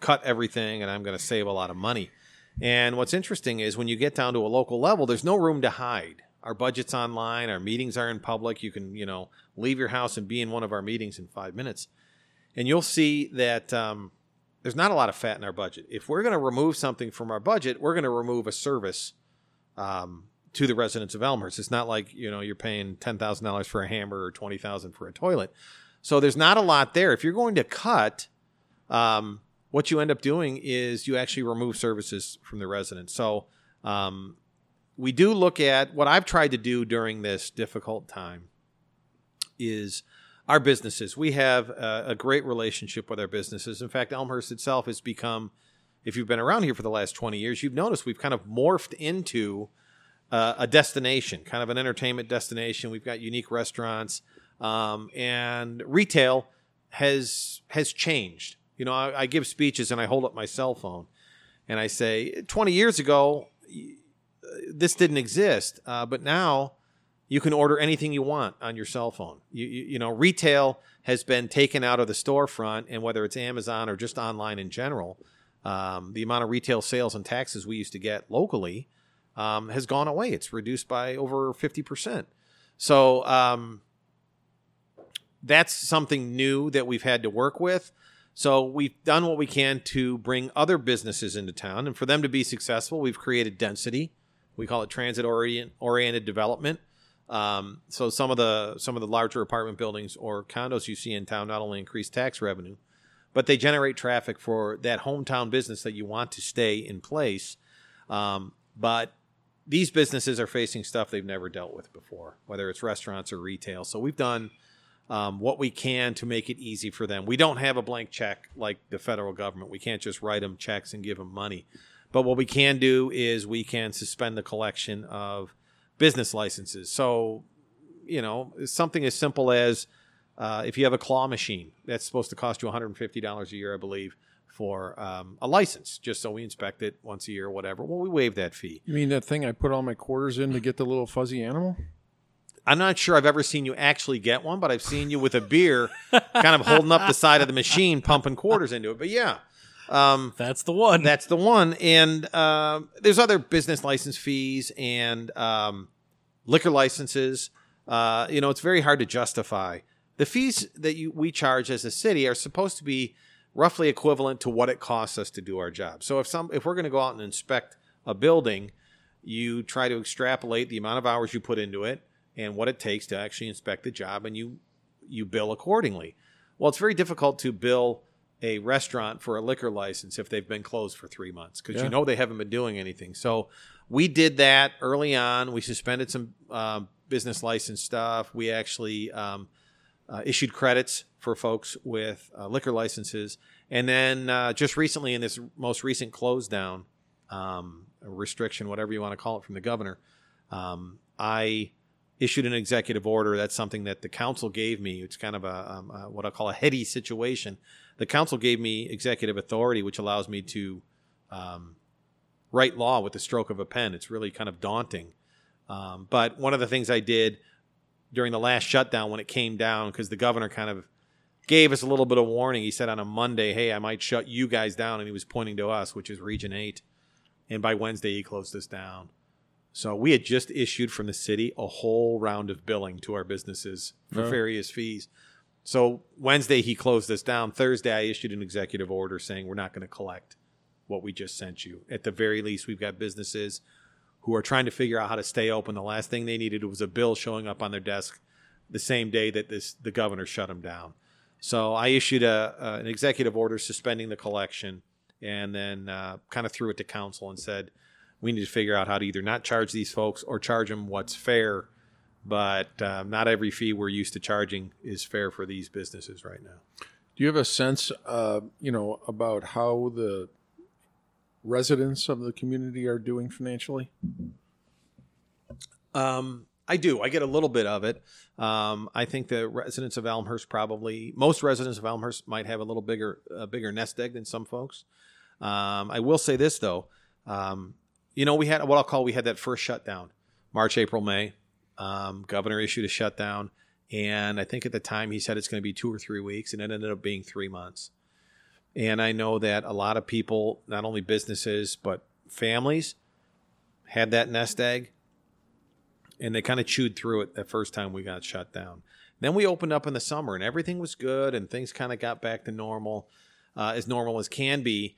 cut everything, and I'm going to save a lot of money. And what's interesting is when you get down to a local level, there's no room to hide. Our budget's online, our meetings are in public. You can, you know, leave your house and be in one of our meetings in five minutes and you'll see that um, there's not a lot of fat in our budget. If we're going to remove something from our budget, we're going to remove a service um, to the residents of Elmhurst. It's not like you know you're paying ten thousand dollars for a hammer or twenty thousand for a toilet. So there's not a lot there. If you're going to cut, um, what you end up doing is you actually remove services from the residents. So um, we do look at what I've tried to do during this difficult time is our businesses. We have a, a, great relationship with our businesses. In fact, Elmhurst itself has become, if you've been around here for the last 20 years, you've noticed we've kind of morphed into uh, a destination, kind of an entertainment destination. We've got unique restaurants, um, and retail has has changed. You know, I, I give speeches and I hold up my cell phone, and I say, 20 years ago, this didn't exist, uh, but now you can order anything you want on your cell phone. You, you, you, know, retail has been taken out of the storefront, and whether it's Amazon or just online in general, um, the amount of retail sales and taxes we used to get locally um, has gone away. It's reduced by over 50%. So um, that's something new that we've had to work with. So we've done what we can to bring other businesses into town, and for them to be successful, we've created density. We call it transit oriented development um, so some of the some of the larger apartment buildings or condos you see in town not only increase tax revenue, but they generate traffic for that hometown business that you want to stay in place. Um, but these businesses are facing stuff they've never dealt with before, whether it's restaurants or retail. So we've done um, what we can to make it easy for them. We don't have a blank check like the federal government. We can't just write them checks and give them money. But what we can do is we can suspend the collection of business licenses. So, you know, something as simple as uh, if you have a claw machine, that's supposed to cost you $150 a year, I believe, for um, a license, just so we inspect it once a year or whatever. Well, we waive that fee. You mean that thing I put all my quarters in to get the little fuzzy animal? I'm not sure I've ever seen you actually get one, but I've seen you with a beer kind of holding up the side of the machine, pumping quarters into it. But yeah. Um, that's the one. That's the one. And uh, there's other business license fees and um, liquor licenses. Uh, you know, it's very hard to justify. The fees that you, we charge as a city are supposed to be roughly equivalent to what it costs us to do our job. So if some if we're going to go out and inspect a building, you try to extrapolate the amount of hours you put into it and what it takes to actually inspect the job and you you bill accordingly. Well, it's very difficult to bill a restaurant for a liquor license if they've been closed for three months because Yeah. you know they haven't been doing anything. So we did that early on. We suspended some um, business license stuff. We actually um, uh, issued credits for folks with uh, liquor licenses, and then uh, just recently in this most recent close down um, restriction, whatever you want to call it, from the governor, um, I issued an executive order. That's something that the council gave me. It's kind of a, um, uh what I call a heady situation. The council gave me executive authority, which allows me to um, write law with the stroke of a pen. It's really kind of daunting. Um, but one of the things I did during the last shutdown when it came down, because the governor kind of gave us a little bit of warning. He said on a Monday, "Hey, I might shut you guys down," and he was pointing to us, which is Region Eight. And by Wednesday, he closed us down. So we had just issued from the city a whole round of billing to our businesses for Yeah. various fees. So Wednesday he closed us down. Thursday I issued an executive order saying we're not going to collect what we just sent you. At the very least, we've got businesses who are trying to figure out how to stay open. The last thing they needed was a bill showing up on their desk the same day that this the governor shut them down. So I issued a, an executive order suspending the collection, and then uh, kind of threw it to council and said we need to figure out how to either not charge these folks or charge them what's fair. But um, not every fee we're used to charging is fair for these businesses right now. Do you have a sense, uh, you know, about how the residents of the community are doing financially? Um, I do. I get a little bit of it. Um, I think the residents of Elmhurst probably most residents of Elmhurst might have a little bigger a bigger nest egg than some folks. Um, I will say this though, um, you know, we had what I'll call we had that first shutdown, March, April, May. Um, governor issued a shutdown, and I think at the time he said it's going to be two or three weeks, and it ended up being three months. And I know that a lot of people, not only businesses but families, had that nest egg and they kind of chewed through it the first time we got shut down. Then we opened up in the summer, and everything was good, and things kind of got back to normal, uh, as normal as can be.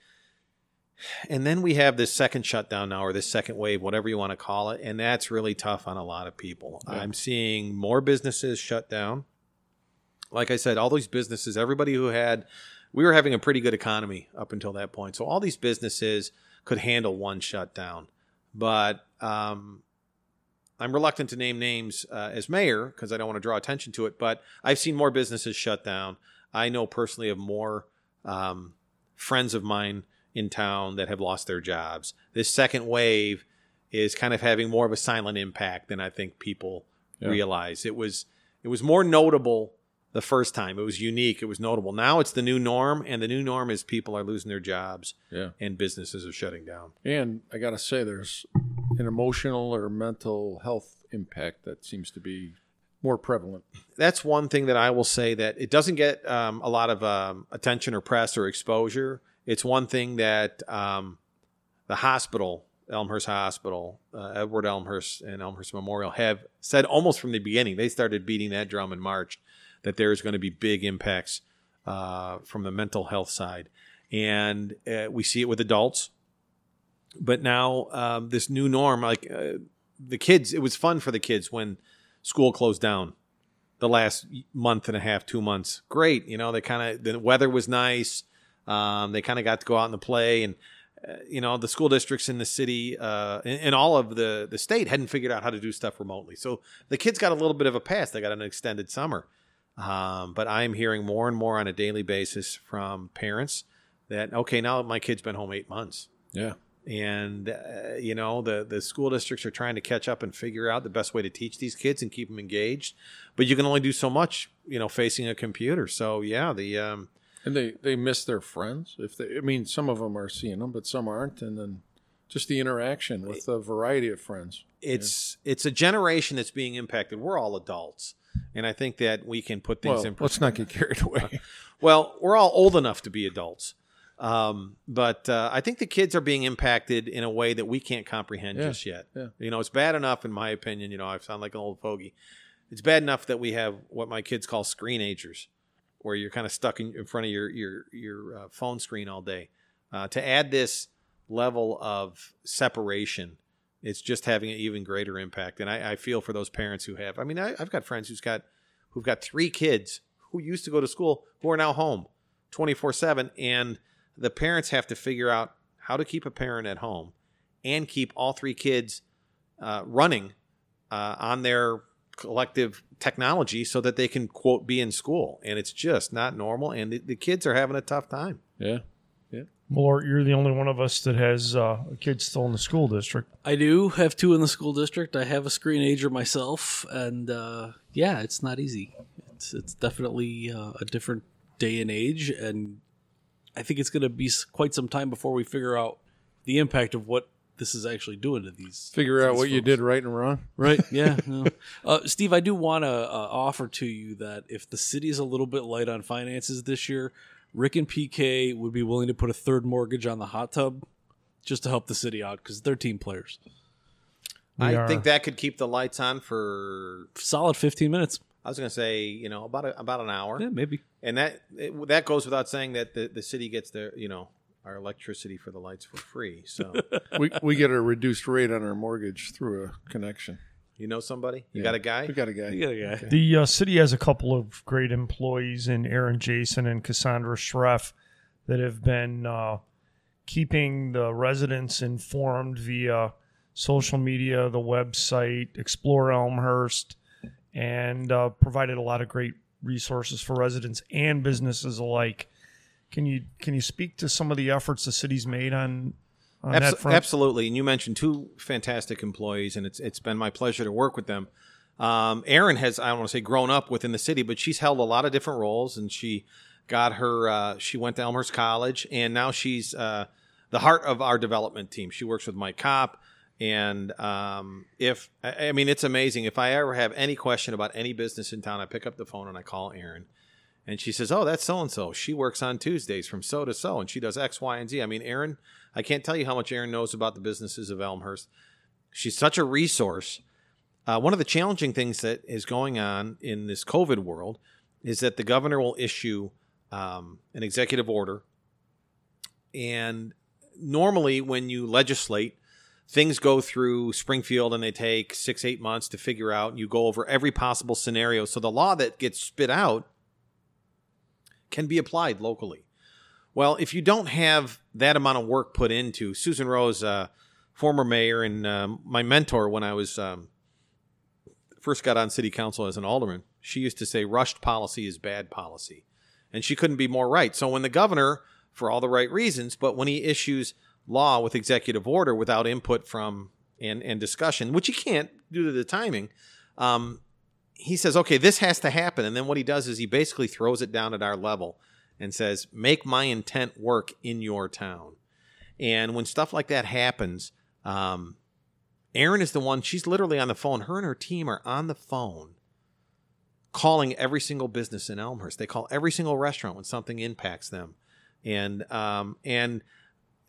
And then we have this second shutdown now, or this second wave, whatever you want to call it, and that's really tough on a lot of people. I'm seeing more businesses shut down. Like I said, all these businesses, everybody who had, we were having a pretty good economy up until that point. So all these businesses could handle one shutdown. But um, I'm reluctant to name names uh, as mayor because I don't want to draw attention to it, but I've seen more businesses shut down. I know personally of more um, friends of mine in town that have lost their jobs. This second wave is kind of having more of a silent impact than I think people Yeah. realize. It was it was more notable the first time. It was unique. It was notable. Now it's the new norm, and the new norm is people are losing their jobs Yeah. and businesses are shutting down. And I got to say, there's an emotional or mental health impact that seems to be more prevalent. that's one thing that I will say that it doesn't get um, a lot of um, attention or press or exposure. It's one thing that um, the hospital, Elmhurst Hospital, uh, Edward Elmhurst and Elmhurst Memorial have said almost from the beginning. They started beating that drum in March that there's going to be big impacts uh, from the mental health side, and uh, we see it with adults. But now um, this new norm, like uh, the kids, it was fun for the kids when school closed down the last month and a half, two months. Great, you know, they kind of the weather was nice. Um, they kind of got to go out and play, and uh, you know, the school districts in the city uh, and, and all of the the state hadn't figured out how to do stuff remotely. So the kids got a little bit of a pass. They got an extended summer. Um, but I'm hearing more and more on a daily basis from parents that okay, now my kid's been home eight months Yeah. and uh, you know the the school districts are trying to catch up and figure out the best way to teach these kids and keep them engaged but you can only do so much you know facing a computer so yeah the um And they, they miss their friends. If they, I mean, some of them are seeing them, but some aren't. And then just the interaction with a variety of friends. it's it's a generation that's being impacted we're all adults and i think that we can put things Well, in let's not get carried away. [LAUGHS] Well, we're all old enough to be adults. Um, but uh, I think the kids are being impacted in a way that we can't comprehend Yeah, just yet. yeah. You know, it's bad enough, in my opinion. You know, I sound like an old fogey. It's bad enough that we have what my kids call screenagers, where you're kind of stuck in, in front of your your your uh, phone screen all day. Uh, to add this level of separation, it's just having an even greater impact. And I, I feel for those parents who have. I mean, I, I've got friends who's got who've got three kids who used to go to school who are now home 24 7. And the parents have to figure out how to keep a parent at home and keep all three kids uh, running uh, on their collective technology so that they can, quote, be in school. And it's just not normal. And the, the kids are having a tough time. Yeah. Well, Art, you're the only one of us that has uh, a kid still in the school district. I do have two in the school district. I have a screenager myself, and uh, yeah, it's not easy. It's it's definitely uh, a different day and age, and I think it's going to be quite some time before we figure out the impact of what this is actually doing to these. Figure to out these what you did right and wrong. Right. Yeah. no. [LAUGHS] uh, Steve, I do want to uh, offer to you that if the city is a little bit light on finances this year, Rick and PK would be willing to put a third mortgage on the hot tub just to help the city out because they're team players. We I are- think that could keep the lights on for, Solid 15 minutes. I was going to say, you know, about a, about an hour. Yeah, maybe. And that it, that goes without saying that the, the city gets their, you know, our electricity for the lights for free. So, [LAUGHS] we we get a reduced rate on our mortgage through a connection. You know somebody? You Yeah. got a guy? We got a guy. Yeah, yeah. The uh, city has a couple of great employees in Erin Jason and Cassandra Schreff that have been uh, keeping the residents informed via social media, the website, Explore Elmhurst, and uh, provided a lot of great resources for residents and businesses alike. Can you can you speak to some of the efforts the city's made on on Abs-? Absolutely. And you mentioned two fantastic employees, and it's it's been my pleasure to work with them. Um, Erin has I don't want to say grown up within the city, but she's held a lot of different roles, and she got her. Uh, she went to Elmhurst College, and now she's uh, the heart of our development team. She works with Mike Kopp. And um, if I I mean, it's amazing. If I ever have any question about any business in town, I pick up the phone and I call Erin, and she says, "Oh, that's so and so. She works on Tuesdays from so to so, and she does X, Y, and Z." I mean, Erin, I can't tell you how much Erin knows about the businesses of Elmhurst. She's such a resource. Uh, one of the challenging things that is going on in this COVID world is that the governor will issue um, an executive order, and normally when you legislate, things go through Springfield and they take six, eight months to figure out. And you go over every possible scenario. So the law that gets spit out can be applied locally. Well, if you don't have that amount of work put into Susan Rose, uh, former mayor and um, my mentor when I was um, first got on city council as an alderman, she used to say rushed policy is bad policy, and she couldn't be more right. So when the governor, for all the right reasons, but when he issues law with executive order without input from and, and discussion, which he can't due to the timing, um, he says, okay, this has to happen. And then what he does is he basically throws it down at our level and says, make my intent work in your town. And when stuff like that happens, um, Erin is the one, she's literally on the phone. Her and her team are on the phone calling every single business in Elmhurst. They call every single restaurant when something impacts them. And, um, and,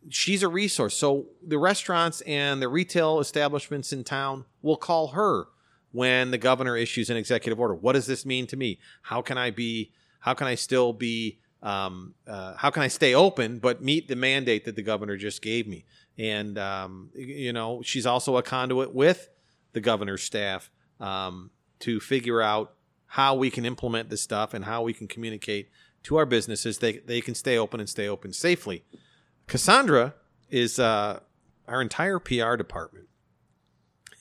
she's a resource. So the restaurants and the retail establishments in town will call her when the governor issues an executive order. What does this mean to me? How can I be? How can I still be? Um, uh, how can I stay open but meet the mandate that the governor just gave me? And um, you know, she's also a conduit with the governor's staff um, to figure out how we can implement this stuff and how we can communicate to our businesses they they can stay open and stay open safely. Cassandra is uh, our entire PR department.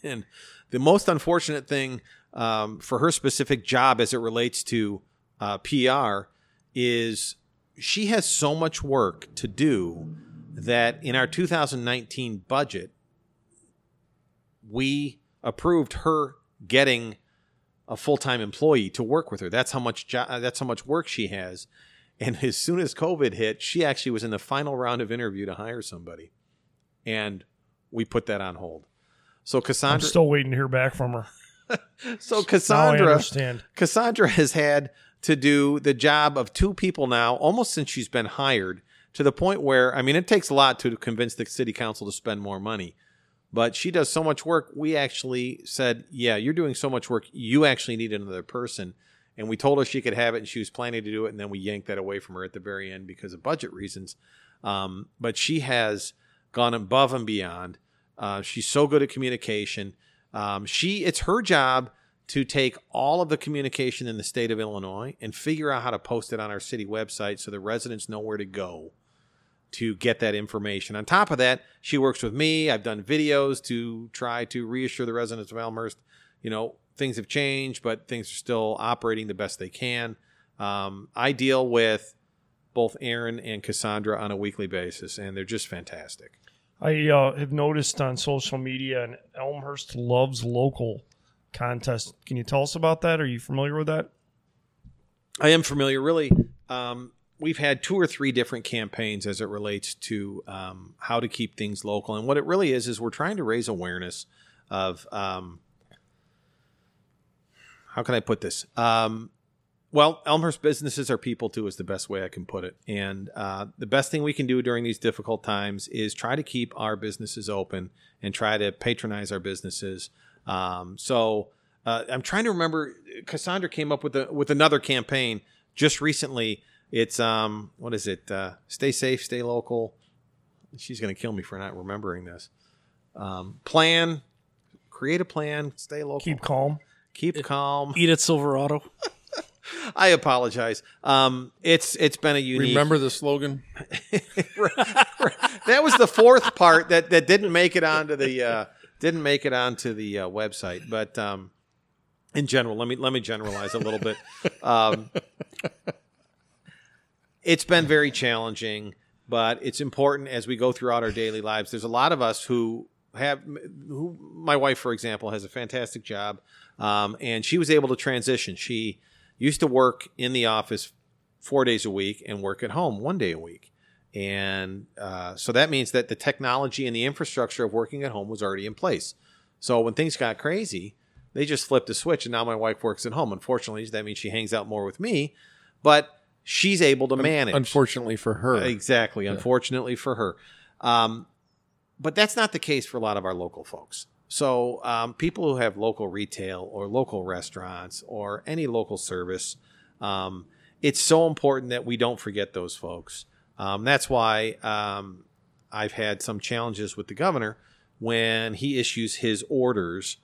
And the most unfortunate thing um, for her specific job as it relates to uh, PR is she has so much work to do that in our 2019 budget, we approved her getting a full-time employee to work with her. That's how much jo- uh, that's how much work she has. And as soon as COVID hit, she actually was in the final round of interview to hire somebody, and we put that on hold. So Cassandra I'm still waiting to hear back from her. So Cassandra. Cassandra has had to do the job of two people now, almost since she's been hired, to the point where I mean, it takes a lot to convince the city council to spend more money. But she does so much work. We actually said, "Yeah, you're doing so much work. You actually need another person." And we told her she could have it, and she was planning to do it. And then we yanked that away from her at the very end because of budget reasons. Um, but she has gone above and beyond. Uh, she's so good at communication. Um, she it's her job to take all of the communication in the state of Illinois and figure out how to post it on our city website so the residents know where to go to get that information. On top of that, she works with me. I've done videos to try to reassure the residents of Elmhurst, you know, things have changed, but things are still operating the best they can. Um, I deal with both Erin and Cassandra on a weekly basis, and they're just fantastic. I uh, have noticed on social media, and Elmhurst loves local contest. Can you tell us about that? Are you familiar with that? I am familiar. Really, um, we've had two or three different campaigns as it relates to um, how to keep things local, and what it really is is we're trying to raise awareness of um, how can I put this? Um, well, Elmhurst businesses are people too, is the best way I can put it. And uh, the best thing we can do during these difficult times is try to keep our businesses open and try to patronize our businesses. Um, so uh, I'm trying to remember. Cassandra came up with a, with another campaign just recently. It's um, what is it? Uh, stay safe, stay local. She's going to kill me for not remembering this. Um, plan, create a plan, stay local, Keep calm. keep calm. Eat at Silverado. [LAUGHS] [LAUGHS] I apologize. Um, it's it's been a unique. Remember the slogan? [LAUGHS] that was the fourth part that that didn't make it onto the uh, didn't make it onto the uh, website. But um, in general, let me let me generalize a little bit. Um, it's been very challenging, but it's important as we go throughout our daily lives. There's a lot of us who have who my wife, for example, has a fantastic job, um, and she was able to transition. She used to work in the office four days a week and work at home one day a week. And uh, so that means that the technology and the infrastructure of working at home was already in place. So when things got crazy, they just flipped a switch, and now my wife works at home. Unfortunately, that means she hangs out more with me, but she's able to manage. Unfortunately for her. Exactly. Unfortunately for her. Um, but that's not the case for a lot of our local folks. So um, people who have local retail or local restaurants or any local service, um, it's so important that we don't forget those folks. Um, that's why um, I've had some challenges with the governor when he issues his orders.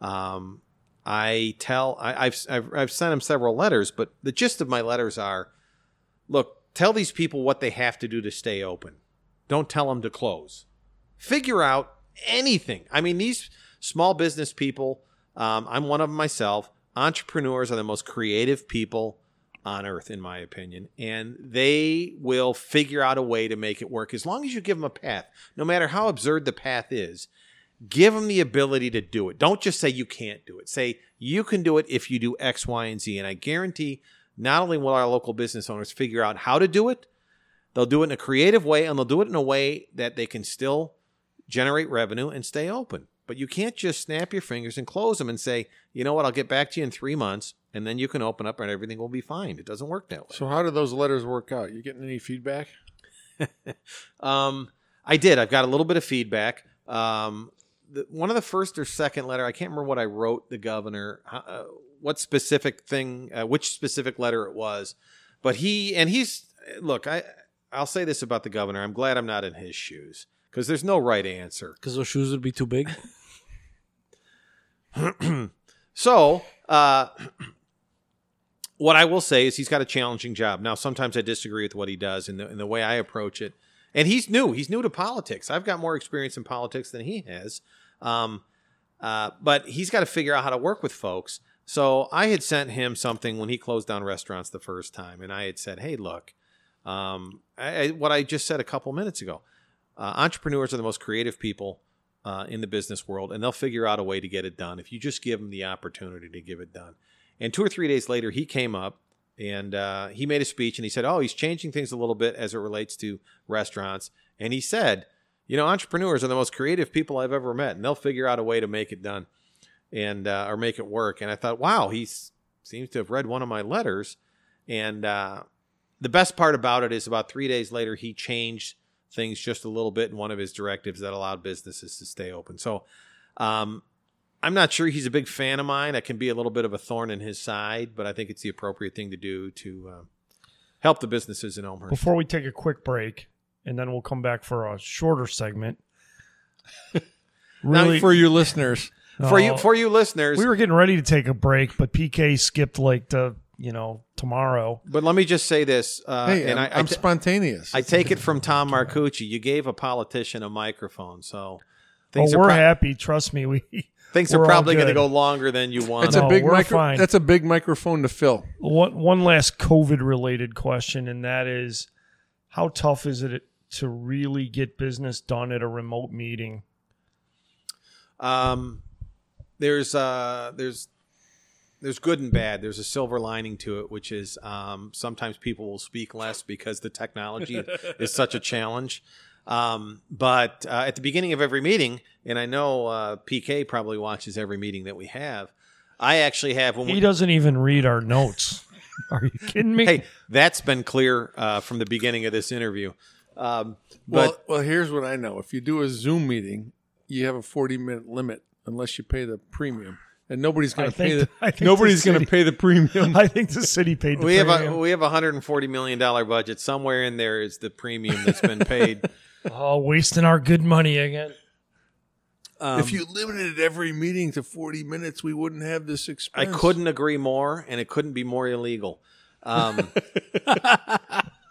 Um, I tell I, I've, I've I've sent him several letters, but the gist of my letters are look, tell these people what they have to do to stay open. Don't tell them to close. Figure out anything. I mean, these small business people, um, I'm one of them myself. Entrepreneurs are the most creative people on earth, in my opinion, and they will figure out a way to make it work as long as you give them a path. No matter how absurd the path is, give them the ability to do it. Don't just say you can't do it. Say you can do it if you do X, Y, and Z. And I guarantee not only will our local business owners figure out how to do it, they'll do it in a creative way and they'll do it in a way that they can still generate revenue and stay open. But you can't just snap your fingers and close them and say, you know what, I'll get back to you in three months and then you can open up and everything will be fine. It doesn't work that way. So how did those letters work out? You getting any feedback? [LAUGHS] Um, I did. I've got a little bit of feedback. Um, the, one of the first or second letter, I can't remember what I wrote the governor, uh, what specific thing, uh, which specific letter it was, but he and he's look. I I'll say this about the governor. I'm glad I'm not in his shoes because there's no right answer. Because those shoes would be too big. [LAUGHS] So, uh, [CLEARS THROAT] what I will say is he's got a challenging job. Now, sometimes I disagree with what he does and the, and the way I approach it. And he's new. He's new to politics. I've got more experience in politics than he has. Um, uh, but he's got to figure out how to work with folks. So I had sent him something when he closed down restaurants the first time, and I had said, "Hey, look, um, I, I, what I just said a couple minutes ago. Uh, entrepreneurs are the most creative people uh, in the business world, and they'll figure out a way to get it done if you just give them the opportunity to give it done." And two or three days later, he came up and uh, he made a speech and he said, "Oh, he's changing things a little bit as it relates to restaurants." And he said, "You know, entrepreneurs are the most creative people I've ever met, and they'll figure out a way to make it done, and uh, or make it work." And I thought, "Wow, he seems to have read one of my letters." And uh, the best part about it is, about three days later, he changed things just a little bit in one of his directives that allowed businesses to stay open. So. Um, I'm not sure he's a big fan of mine. I can be a little bit of a thorn in his side, but I think it's the appropriate thing to do to uh, help the businesses in Elmhurst. Before we take a quick break, and then we'll come back for a shorter segment. [LAUGHS] Really, for your listeners, [LAUGHS] For you, for you listeners, We were getting ready to take a break, but PK skipped like the you know tomorrow. but let me just say this, uh, Hey, and I'm, I, I I'm ta- spontaneous. I take it from Tom Marcucci. You gave a politician a microphone, so Oh, things we're are pro- happy. Trust me. We [LAUGHS] things we're probably going to go longer than you want. that's No, a big we're micro- fine. That's a big microphone to fill. one one last COVID related question, and that is, how tough is it to really get business done at a remote meeting? Um, there's uh, there's there's good and bad. There's a silver lining to it, which is um, sometimes people will speak less because the technology [LAUGHS] is such a challenge. Um, but uh, at the beginning of every meeting, and I know uh, PK probably watches every meeting that we have. I actually have when He we, doesn't even read our notes. [LAUGHS] Are you kidding me? hey, that's been clear uh, from the beginning of this interview. Um, Well, well, here's what I know. If you do a Zoom meeting, you have a 40 minute limit unless you pay the premium, and nobody's going to pay think- the [LAUGHS] nobody's going to pay the premium. [LAUGHS] I think the city paid the we have a we have a 140 million dollar budget. Somewhere in there is the premium that's been paid. [LAUGHS] oh, wasting our good money again. Um, if you limited every meeting to 40 minutes, we wouldn't have this experience. I couldn't agree more, and it couldn't be more illegal. Um,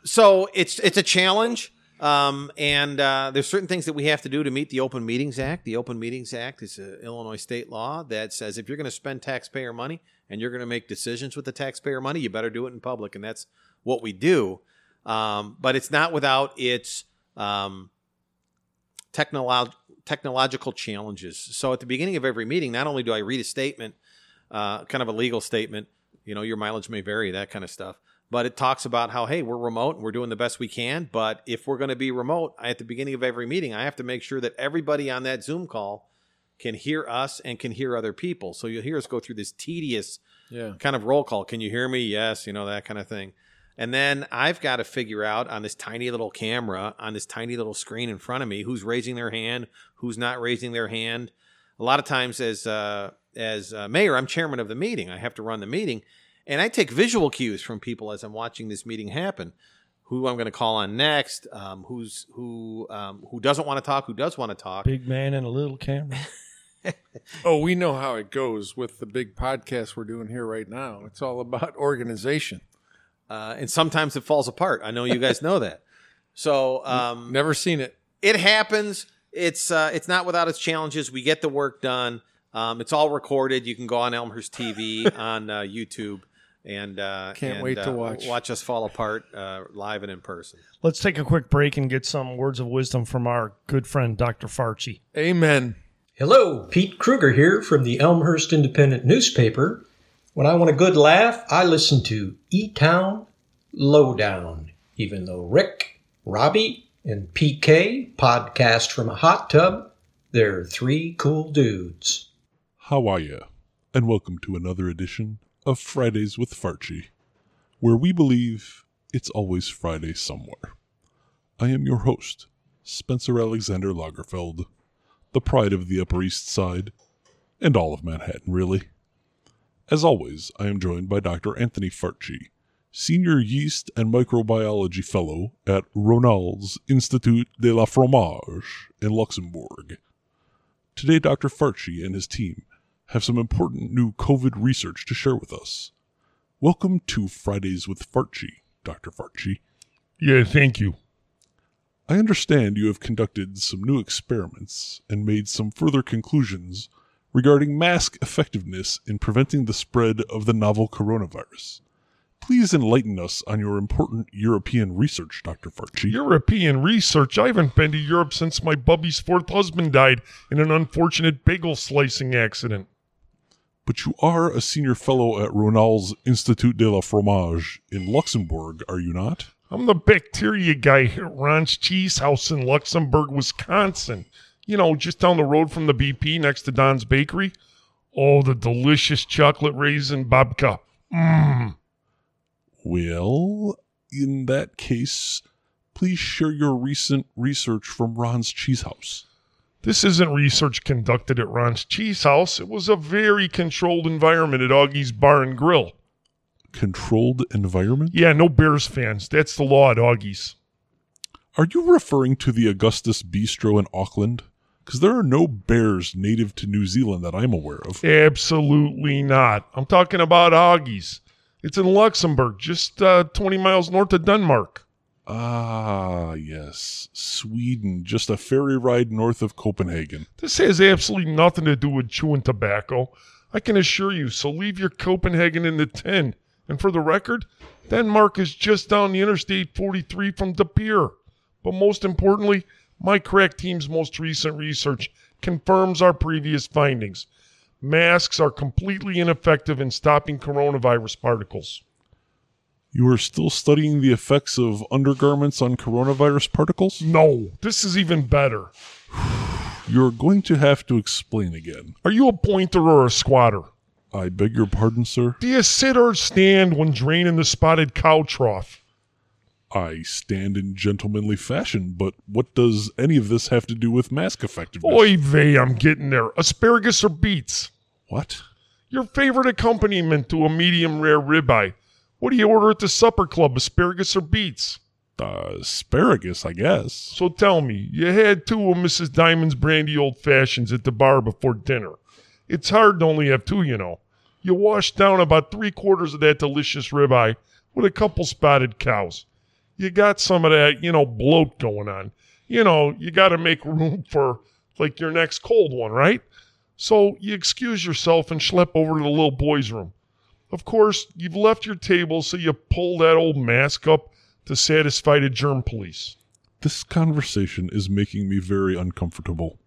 so it's it's a challenge, um, and uh, there's certain things that we have to do to meet the Open Meetings Act. The Open Meetings Act is an Illinois state law that says if you're going to spend taxpayer money and you're going to make decisions with the taxpayer money, you better do it in public, and that's what we do. Um, but it's not without its um, technolo- technological challenges. So at the beginning of every meeting, not only do I read a statement, uh, kind of a legal statement, you know, your mileage may vary, that kind of stuff. But it talks about how, hey, we're remote and we're doing the best we can. But if we're going to be remote, at the beginning of every meeting, I have to make sure that everybody on that Zoom call can hear us and can hear other people. So you'll hear us go through this tedious Yeah. kind of roll call. Can you hear me? Yes, you know, that kind of thing. And then I've got to figure out on this tiny little camera, on this tiny little screen in front of me, who's raising their hand, who's not raising their hand. A lot of times, as uh, as uh, mayor, I'm chairman of the meeting. I have to run the meeting, and I take visual cues from people as I'm watching this meeting happen. Who I'm going to call on next? Um, who's who? Um, who doesn't want to talk? Who does want to talk? Big man and a little camera. [LAUGHS] Oh, we know how it goes with the big podcast we're doing here right now. It's all about [LAUGHS] organization. Uh, and sometimes it falls apart. I know you guys know that. So um, Never seen it. it happens. It's uh, it's not without its challenges. We get the work done. Um, it's all recorded. You can go on Elmhurst TV [LAUGHS] on uh, YouTube and uh, Can't and, wait to uh, watch. watch us fall apart uh, live and in person. Let's take a quick break and get some words of wisdom from our good friend Dr. Farchi. Amen. Hello, Pete Kruger here from the Elmhurst Independent newspaper. When I want a good laugh, I listen to E Town Lowdown, even though Rick, Robbie, and PK podcast from a hot tub, they're three cool dudes. How are you? And welcome to another edition of Fridays with Farchi, where we believe it's always Friday somewhere. I am your host, Spencer Alexander Lagerfeld, the pride of the Upper East Side, and all of Manhattan, really. As always, I am joined by Dr. Anthony Farchi, Senior Yeast and Microbiology Fellow at Ronald's Institut de la Fromage in Luxembourg. Today, Dr. Farchi and his team have some important new COVID research to share with us. Welcome to Fridays with Farchi, Dr. Farchi. Yeah, thank you. I understand you have conducted some new experiments and made some further conclusions regarding mask effectiveness in preventing the spread of the novel coronavirus. Please enlighten us on your important European research, Dr. Farchi. European research. I haven't been to Europe since my bubby's fourth husband died in an unfortunate bagel slicing accident. But you are a senior fellow at Ronald's Institut de la Fromage in Luxembourg, are you not? I'm the bacteria guy at Ron's Cheese House in Luxembourg, Wisconsin. You know, just down the road from the BP next to Don's Bakery. Oh, the delicious chocolate raisin babka. Mmm. Well, in that case, please share your recent research from Ron's Cheese House. This isn't research conducted at Ron's Cheese House. It was a very controlled environment at Augie's Bar and Grill. Controlled environment? Yeah, no Bears fans. That's the law at Augie's. Are you referring to the Augustus Bistro in Auckland? Because there are no bears native to New Zealand that I'm aware of. Absolutely not. I'm talking about Augies. It's in Luxembourg, just uh, 20 miles north of Denmark. Ah, yes. Sweden, just a ferry ride north of Copenhagen. This has absolutely nothing to do with chewing tobacco. I can assure you, so leave your Copenhagen in the tin. And for the record, Denmark is just down the Interstate 43 from De Pere. But most importantly, my crack team's most recent research confirms our previous findings. Masks are completely ineffective in stopping coronavirus particles. You are still studying the effects of undergarments on coronavirus particles? No, this is even better. You're going to have to explain again. Are you a pointer or a squatter? I beg your pardon, sir? Do you sit or stand when draining the spotted cow trough? I stand in gentlemanly fashion, but what does any of this have to do with mask effectiveness? Oy vey, I'm getting there. Asparagus or beets? What? Your favorite accompaniment to a medium rare ribeye. What do you order at the supper club, asparagus or beets? Uh, asparagus, I guess. So tell me, you had two of Mrs. Diamond's brandy old fashions at the bar before dinner. It's hard to only have two, you know. You washed down about three quarters of that delicious ribeye with a couple spotted cows. You got some of that, you know, bloat going on. You know, you got to make room for like your next cold one, right? So you excuse yourself and schlep over to the little boy's room. Of course, you've left your table, so you pull that old mask up to satisfy the germ police. This conversation is making me very uncomfortable.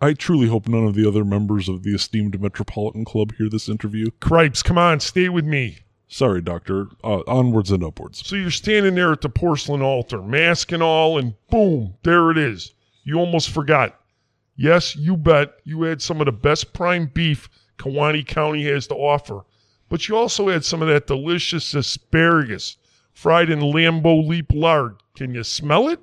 I truly hope none of the other members of the esteemed Metropolitan Club hear this interview. Cripes, come on, stay with me. Sorry, Doctor. Uh, onwards and upwards. So you're standing there at the porcelain altar, mask and all, and boom, there it is. You almost forgot. Yes, you bet you had some of the best prime beef Kewaunee County has to offer, but you also had some of that delicious asparagus fried in Lambeau leaf lard. Can you smell it?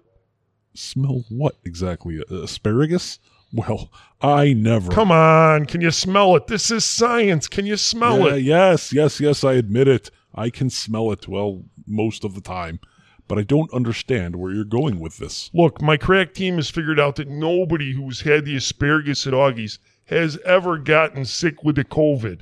Smell what exactly? Uh, asparagus? Well, I never. Come on, can you smell it? This is science. Can you smell Yeah, it? Yes, yes, yes, I admit it. I can smell it, well, most of the time. But I don't understand where you're going with this. Look, my crack team has figured out that nobody who's had the asparagus at Augie's has ever gotten sick with the COVID.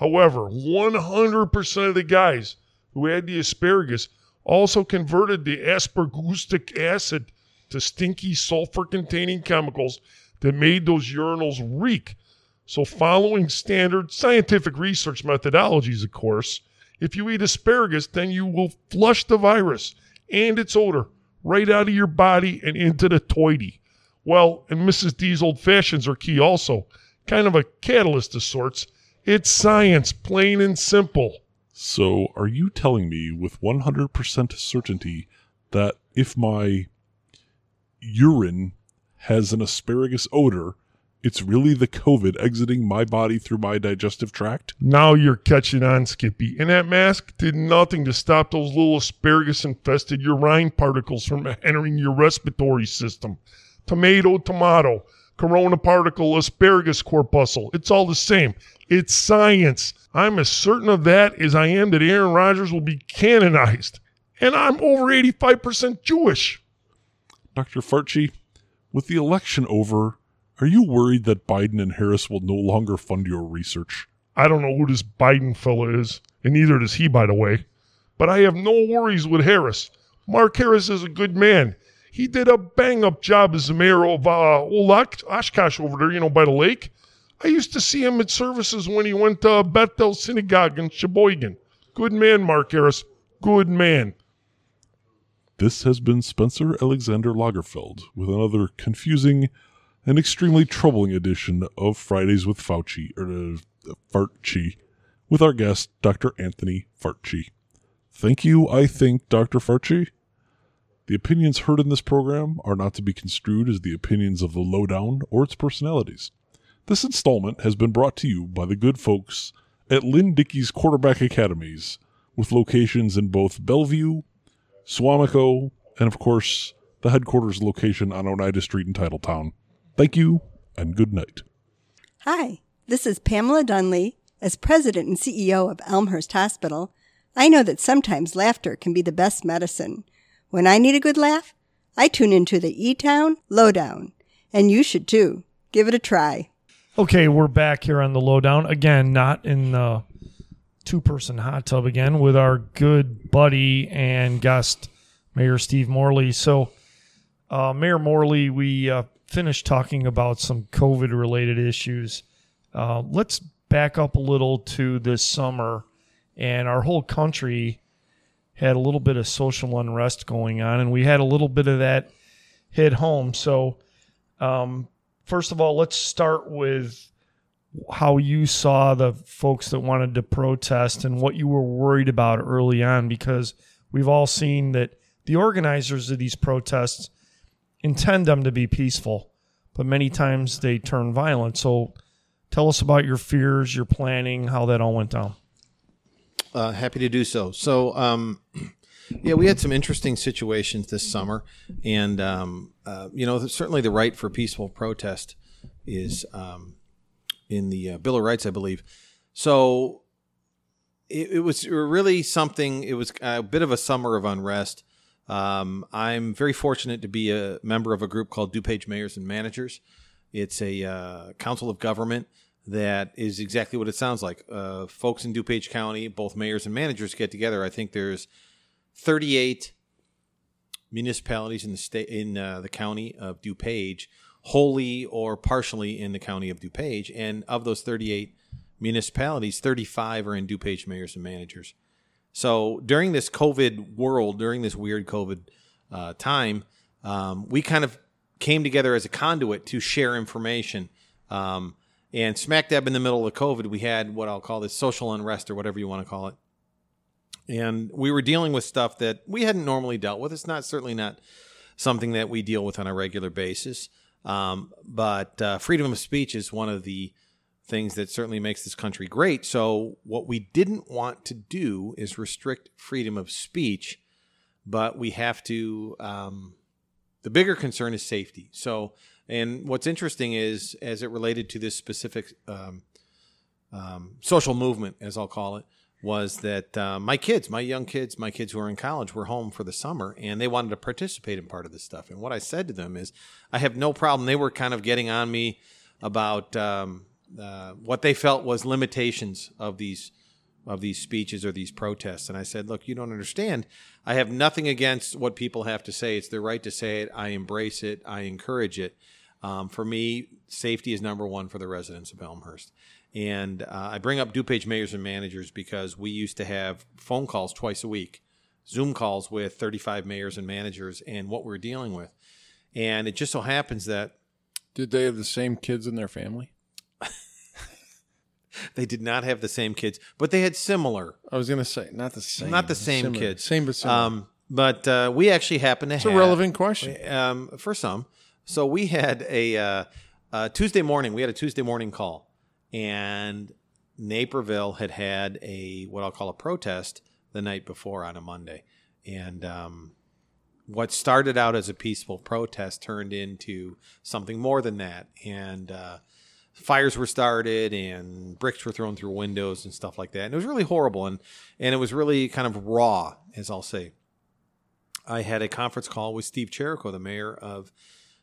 However, 100% of the guys who had the asparagus also converted the asparagusic acid to stinky sulfur containing chemicals that made those urinals reek. So, following standard scientific research methodologies, of course, if you eat asparagus, then you will flush the virus and its odor right out of your body and into the toity. Well, and Mrs. D's old fashions are key also, kind of a catalyst of sorts. It's science, plain and simple. So, are you telling me with 100% certainty that if my urine has an asparagus odor, it's really the COVID exiting my body through my digestive tract? Now you're catching on, Skippy. And that mask did nothing to stop those little asparagus infested urine particles from [LAUGHS] entering your respiratory system. Tomato, tomato, corona particle, asparagus corpuscle. It's all the same. It's science. I'm as certain of that as I am that Aaron Rodgers will be canonized. And I'm over 85% Jewish. Dr. Farchi, with the election over, are you worried that Biden and Harris will no longer fund your research? I don't know who this Biden fella is, and neither does he, by the way. But I have no worries with Harris. Mark Harris is a good man. He did a bang up job as the mayor of uh, Oshkosh over there, you know, by the lake. I used to see him at services when he went to Bethel Synagogue in Sheboygan. Good man, Mark Harris. Good man. This has been Spencer Alexander Lagerfeld with another confusing and extremely troubling edition of Fridays with Fauci, or uh, Farchi, with our guest, Dr. Anthony Farchi. Thank you, I think, Dr. Farchi. The opinions heard in this program are not to be construed as the opinions of the lowdown or its personalities. This installment has been brought to you by the good folks at Lynn Dickey's Quarterback Academies, with locations in both Bellevue, Suamico, and of course, the headquarters location on Oneida Street in Titletown. Thank you, and good night. Hi, this is Pamela Dunley. As president and CEO of Elmhurst Hospital, I know that sometimes laughter can be the best medicine. When I need a good laugh, I tune into the E Town Lowdown, and you should too. Give it a try. Okay, we're back here on the lowdown again, not in the two-person hot tub again, with our good buddy and guest, Mayor Steve Morley. So, uh, Mayor Morley, we uh, finished talking about some COVID-related issues. Uh, let's back up a little to this summer, and our whole country had a little bit of social unrest going on, and we had a little bit of that hit home. So, um, first of all, let's start with how you saw the folks that wanted to protest and what you were worried about early on, because we've all seen that the organizers of these protests intend them to be peaceful, but many times they turn violent. So, tell us about your fears, your planning, how that all went down. Uh, happy to do so. So, um, yeah, we had some interesting situations this summer, and um, uh, you know, certainly the right for peaceful protest is um, in the uh, Bill of Rights, I believe. So, it, it, was really something. It was a bit of a summer of unrest. Um, I'm very fortunate to be a member of a group called DuPage Mayors and Managers. It's a uh, council of government that is exactly what it sounds like. Uh, folks in DuPage County, both mayors and managers, get together. I think there's 38 municipalities in the state in uh, the county of DuPage, wholly or partially in the county of DuPage, and of those 38 municipalities, 35 are in DuPage mayors and managers. So during this COVID world, during this weird COVID uh, time, um, we kind of came together as a conduit to share information. Um, and smack dab in the middle of COVID, we had what I'll call this social unrest or whatever you want to call it. And we were dealing with stuff that we hadn't normally dealt with. It's not certainly not something that we deal with on a regular basis. Um, but uh, freedom of speech is one of the things that certainly makes this country great. So, what we didn't want to do is restrict freedom of speech, but we have to. Um, the bigger concern is safety. So, and what's interesting is, as it related to this specific um, um, social movement, as I'll call it, was that uh, my kids, my young kids, my kids who are in college, were home for the summer and they wanted to participate in part of this stuff. And what I said to them is, I have no problem. They were kind of getting on me about um, uh, what they felt was limitations of these of these speeches or these protests. And I said, look, you don't understand. I have nothing against what people have to say. It's their right to say it. I embrace it. I encourage it. Um, for me, safety is number one for the residents of Elmhurst. And uh, I bring up DuPage mayors and managers because we used to have phone calls twice a week, Zoom calls with 35 mayors and managers, and what we're dealing with. And it just so happens that. Did they have the same kids in their family? [LAUGHS] they did not have the same kids, but they had similar. I was going to say, not the same. Not the same similar. kids. Same but similar. Um, but uh, we actually happen to it's have. a relevant question. Um, for some. So we had a uh, uh, Tuesday morning. We had a Tuesday morning call, and Naperville had had a what I'll call a protest the night before on a Monday, and um, what started out as a peaceful protest turned into something more than that, and uh, fires were started and bricks were thrown through windows and stuff like that. And it was really horrible, and and it was really kind of raw, as I'll say. I had a conference call with Steve Chirico, the mayor of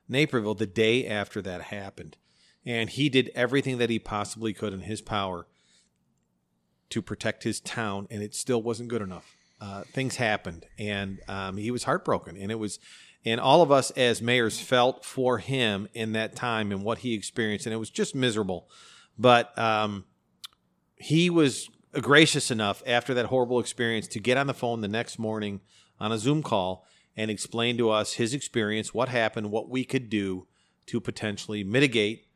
Naperville the day after that happened. And he did everything that he possibly could in his power to protect his town, and it still wasn't good enough. Uh, things happened, and um, he was heartbroken. And it was, and all of us as mayors felt for him in that time and what he experienced, and it was just miserable. But um, he was gracious enough after that horrible experience to get on the phone the next morning on a Zoom call and explain to us his experience, what happened, what we could do to potentially mitigate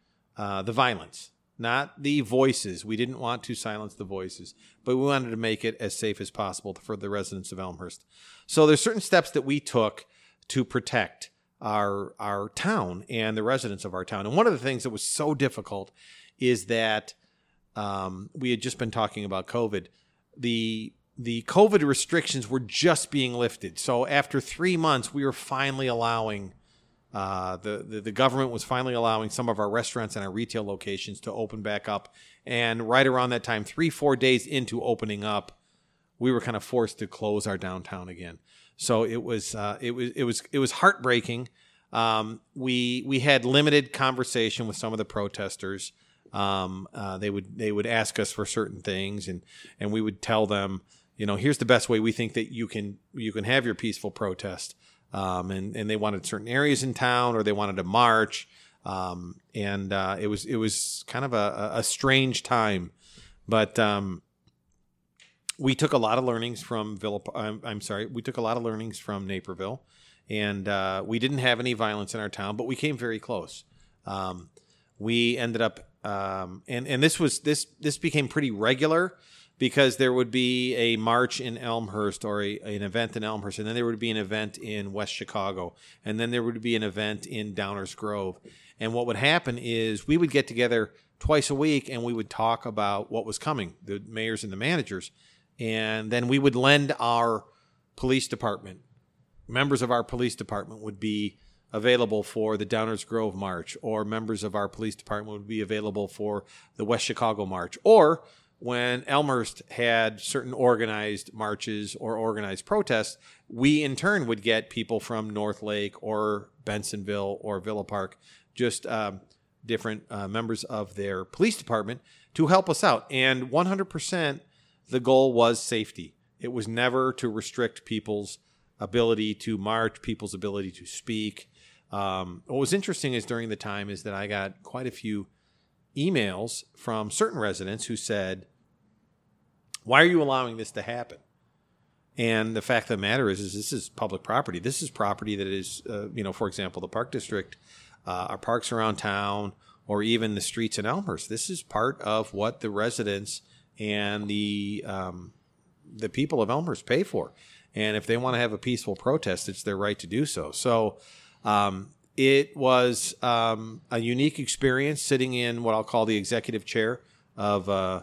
uh, the violence. Not the voices. We didn't want to silence the voices, but we wanted to make it as safe as possible for the residents of Elmhurst. So there's certain steps that we took to protect our our town and the residents of our town. And one of the things that was so difficult is that um, we had just been talking about COVID. The the COVID restrictions were just being lifted. So after three months, we were finally allowing uh, the, the, the government was finally allowing some of our restaurants and our retail locations to open back up. And right around that time, three four days into opening up, we were kind of forced to close our downtown again. So it was uh, it was it was it was heartbreaking. um, we we had limited conversation with some of the protesters. Um, uh, they would they would ask us for certain things, and and we would tell them, you know, here's the best way we think that you can you can have your peaceful protest. Um, and and they wanted certain areas in town, or they wanted to march. Um, and uh, it was it was kind of a, a strange time, but um, we took a lot of learnings from Villa. I'm, I'm sorry, we took a lot of learnings from Naperville, and uh, we didn't have any violence in our town, but we came very close. Um, we ended up, um, and and this was this this became pretty regular because there would be a march in Elmhurst or a, an event in Elmhurst, and then there would be an event in West Chicago, and then there would be an event in Downers Grove. And what would happen is we would get together twice a week and we would talk about what was coming, the mayors and the managers. And then we would lend our police department, members of our police department would be available for the Downers Grove March, or members of our police department would be available for the West Chicago March, or when Elmhurst had certain organized marches or organized protests, we in turn would get people from North Lake or Bensenville or Villa Park, just um, different uh, members of their police department to help us out. And 100% the goal was safety. It was never to restrict people's ability to march, people's ability to speak. Um, what was interesting is during the time is that I got quite a few emails from certain residents who said, "Why are you allowing this to happen?" And the fact of the matter is, is this is public property. This is property that is, uh, you know, for example, the park district, uh, our parks around town, or even the streets in Elmhurst. This is part of what the residents and the um, the people of Elmhurst pay for. And if they want to have a peaceful protest, it's their right to do so. So um, it was um, a unique experience sitting in what I'll call the executive chair of uh,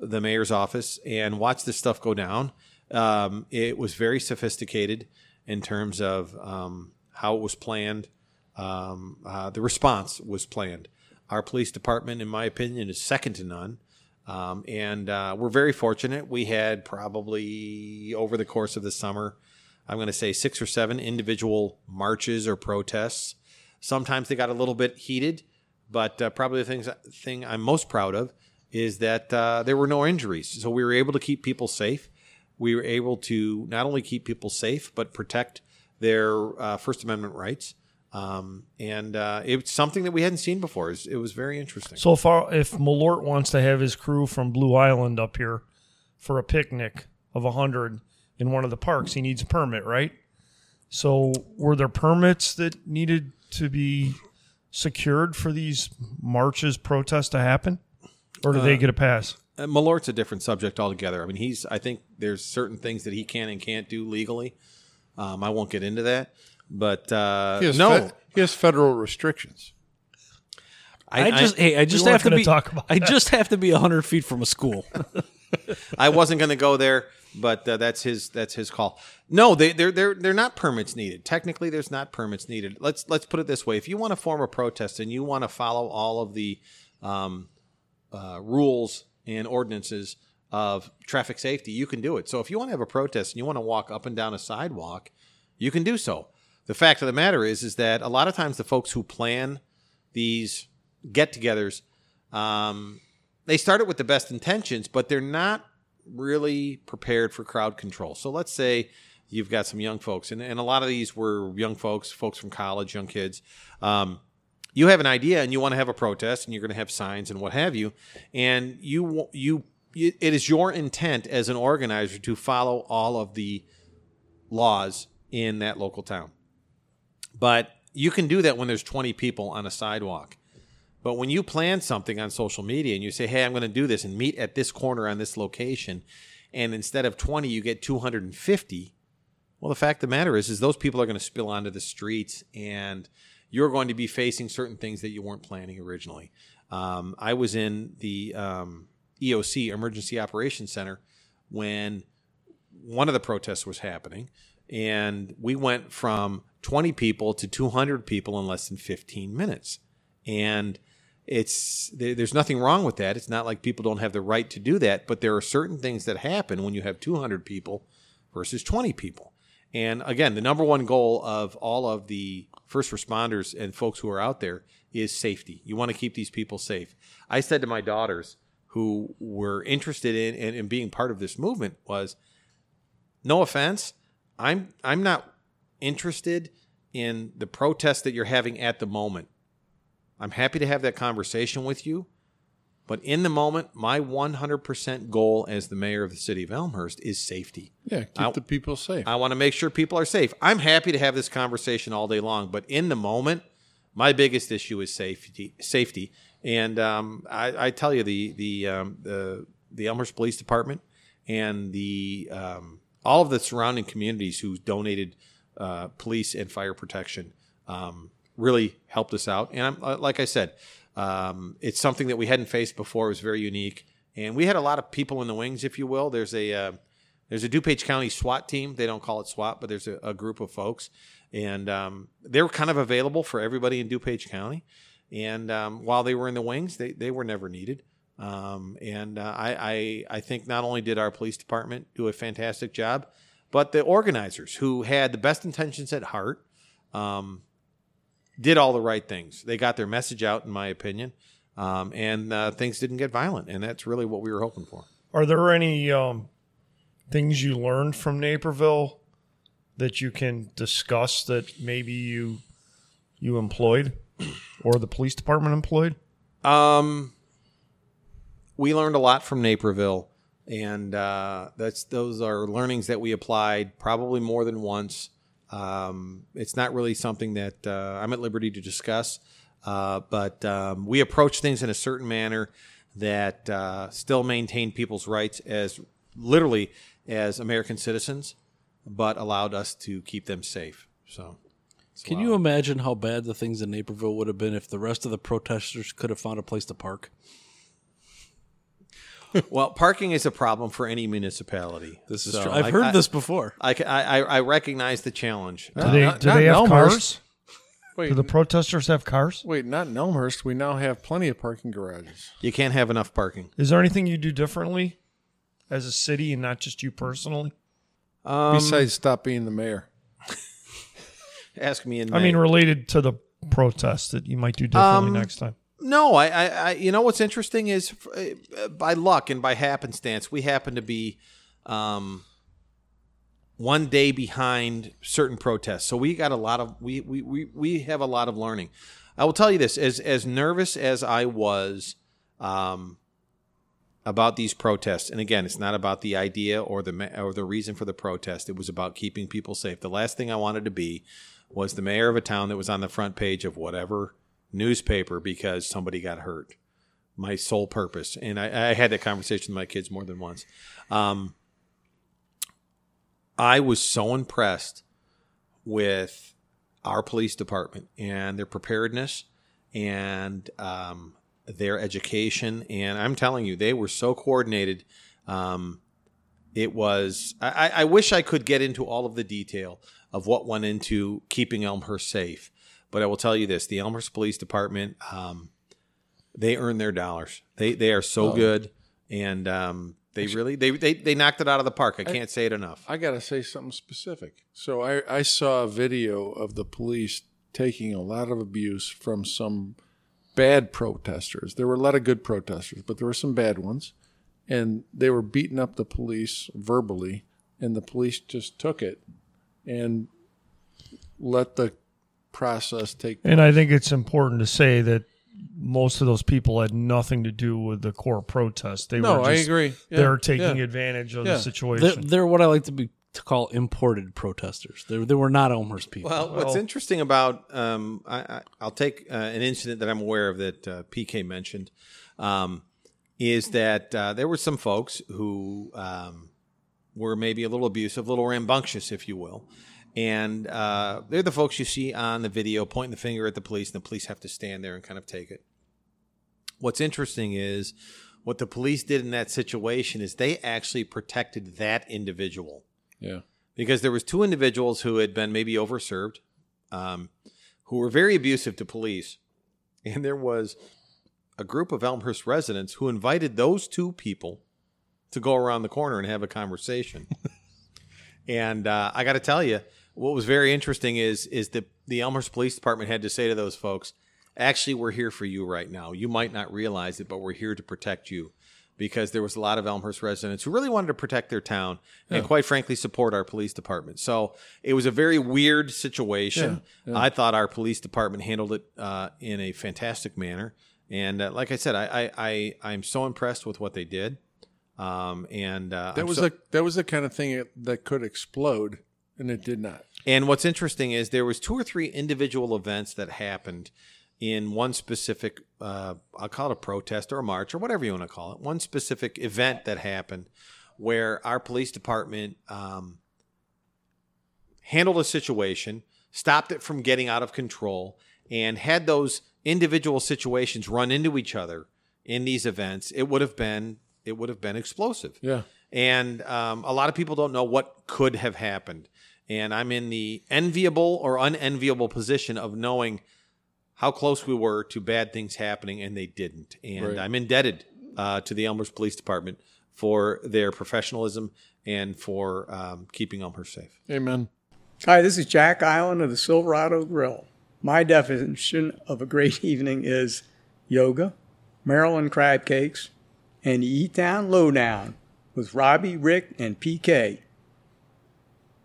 the mayor's office and watch this stuff go down. Um, it was very sophisticated in terms of um, how it was planned. Um, uh, the response was planned. Our police department, in my opinion, is second to none. Um, and uh, we're very fortunate. We had probably over the course of the summer, I'm going to say six or seven individual marches or protests. Sometimes they got a little bit heated, but uh, probably the things, thing I'm most proud of is that uh, there were no injuries. So we were able to keep people safe. We were able to not only keep people safe, but protect their uh, First Amendment rights. Um, and uh, it's something that we hadn't seen before. It was, it was very interesting. So far, if Malort wants to have his crew from Blue Island up here for a picnic of 100 in one of the parks, he needs a permit, right? So were there permits that needed to be secured for these marches, protests to happen? Or do they Uh, get a pass? Uh, Malort's a different subject altogether. I mean, he's. I think there's certain things that he can and can't do legally. Um, I won't get into that, but uh, He has no, fe- he has federal restrictions. I, just hey, I just have to be talk about I just have to be hundred feet from a school. [LAUGHS] [LAUGHS] I wasn't going to go there, but uh, that's his that's his call. No, they they're they're they're not permits needed. Technically, there's not permits needed. Let's let's put it this way: if you want to form a protest and you want to follow all of the um, uh, rules and ordinances of traffic safety, you can do it. So if you want to have a protest and you want to walk up and down a sidewalk, you can do so. The fact of the matter is, is that a lot of times the folks who plan these get-togethers, um, they started with the best intentions, but they're not really prepared for crowd control. So let's say you've got some young folks, and, and a lot of these were young folks, folks from college, young kids. Um, you have an idea and you want to have a protest, and you're going to have signs and what have you, and you you it is your intent as an organizer to follow all of the laws in that local town. But you can do that when there's 20 people on a sidewalk. But when you plan something on social media and you say, hey, I'm going to do this and meet at this corner on this location, and instead of 20, you get 250, well, the fact of the matter is, is those people are going to spill onto the streets and you're going to be facing certain things that you weren't planning originally. Um, I was in the um, EOC, Emergency Operations Center, when one of the protests was happening, and we went from 20 people to 200 people in less than 15 minutes. And it's there's nothing wrong with that. It's not like people don't have the right to do that, but there are certain things that happen when you have 200 people versus 20 people. And again, the number one goal of all of the first responders and folks who are out there is safety. You want to keep these people safe. I said to my daughters who were interested in, in, in being part of this movement was no offense, I'm I'm not interested in the protest that you're having at the moment. I'm happy to have that conversation with you, but in the moment, my 100% goal as the mayor of the city of Elmhurst is safety. Yeah, keep I- the people safe. I want to make sure people are safe. I'm happy to have this conversation all day long, but in the moment, my biggest issue is safety. Safety, and um, I, I tell you, the the um, the the Elmhurst Police Department and the um, all of the surrounding communities who donated uh, police and fire protection um, really helped us out. And I'm, uh, like I said, um, it's something that we hadn't faced before. It was very unique, and we had a lot of people in the wings, if you will. There's a uh, there's a DuPage County SWAT team. They don't call it SWAT, but there's a, a group of folks, and um, they were kind of available for everybody in DuPage County. And um, while they were in the wings, they, they were never needed. Um, and uh, I, I I think not only did our police department do a fantastic job, but the organizers who had the best intentions at heart um, did all the right things. They got their message out, in my opinion, um, and uh, things didn't get violent. And that's really what we were hoping for. Are there any um, things you learned from Naperville that you can discuss that maybe you you employed or the police department employed? Um, we learned a lot from Naperville, and uh, that's those are learnings that we applied probably more than once. Um, it's not really something that uh, I'm at liberty to discuss, uh, but um, we approach things in a certain manner that uh, still maintain people's rights as literally as American citizens, but allowed us to keep them safe. So. Can you imagine how bad the things in Naperville would have been if the rest of the protesters could have found a place to park? Well, parking is a problem for any municipality. This is So true. I've I- heard I- this before. I, I, I recognize the challenge. Do they not- do not they have Elmhurst. cars? Wait, Do the protesters have cars? wait, not in Elmhurst. We now have plenty of parking garages. You can't have enough parking. Is there anything you do differently as a city and not just you personally? Um, Besides, stop being the mayor. [LAUGHS] ask me in I mean, related to the protest that you might do differently Um, next time. No, I, I, I, you know what's interesting is uh, by luck and by happenstance, we happen to be um, one day behind certain protests. So we got a lot of we, we, we, we have a lot of learning. I will tell you this: as as nervous as I was um, about these protests, and again, it's not about the idea or the or the reason for the protest. It was about keeping people safe. The last thing I wanted to be was the mayor of a town that was on the front page of whatever newspaper because somebody got hurt. My sole purpose, and I, I had that conversation with my kids more than once. Um, I was so impressed with our police department and their preparedness and um, their education. And I'm telling you, they were so coordinated. Um, it was, I, I- I wish I could get into all of the detail of what went into keeping Elmhurst safe. But I will tell you this the Elmhurst Police Department, um, they earn their dollars. They, they are so good. And um, they really, they, they, they knocked it out of the park. I can't say it enough. I got to say something specific. So I, I saw a video of the police taking a lot of abuse from some bad protesters. There were a lot of good protesters, but there were some bad ones. And they were beating up the police verbally, and the police just took it and let the process take And I think it's important to say that most of those people had nothing to do with the core protest. They No, were I agree. Yeah, they're taking yeah. advantage of Yeah. the They're, situation. they're what I like to be to call imported protesters. They, they were not Elmhurst people. Well, what's interesting about um, I, I, I'll take uh, an incident that I'm aware of that uh, PK mentioned um, is that uh, there were some folks who um, were maybe a little abusive, a little rambunctious, if you will. And uh, they're the folks you see on the video pointing the finger at the police, and the police have to stand there and kind of take it. What's interesting is what the police did in that situation is they actually protected that individual Yeah. because there was two individuals who had been maybe overserved, um, who were very abusive to police, and there was a group of Elmhurst residents who invited those two people to go around the corner and have a conversation. [LAUGHS] and uh, I got to tell you, what was very interesting is is that the Elmhurst Police Department had to say to those folks, actually, we're here for you right now. You might not realize it, but we're here to protect you. Because there was a lot of Elmhurst residents who really wanted to protect their town and, quite frankly, support our police department. So it was a very weird situation. I thought our police department handled it uh, in a fantastic manner. And uh, like I said, I, I, I I'm so impressed with what they did. Um, and uh, That I'm was so- the that was the kind of thing that could explode, and it did not. And what's interesting is there was two or three individual events that happened in one specific, uh, I'll call it a protest or a march or whatever you want to call it, one specific event that happened where our police department um, handled a situation, stopped it from getting out of control, and had those individual situations run into each other in these events, it would have been it would have been explosive. Yeah. And um, a lot of people don't know what could have happened. And I'm in the enviable or unenviable position of knowing how close we were to bad things happening, and they didn't. And Right. I'm indebted uh, to the Elmhurst Police Department for their professionalism and for um, keeping Elmhurst safe. Amen. Hi, this is Jack Island of the Silverado Grill. My definition of a great [LAUGHS] evening is yoga, Maryland crab cakes, and the E-Town Lowdown with Robbie, Rick, and PK.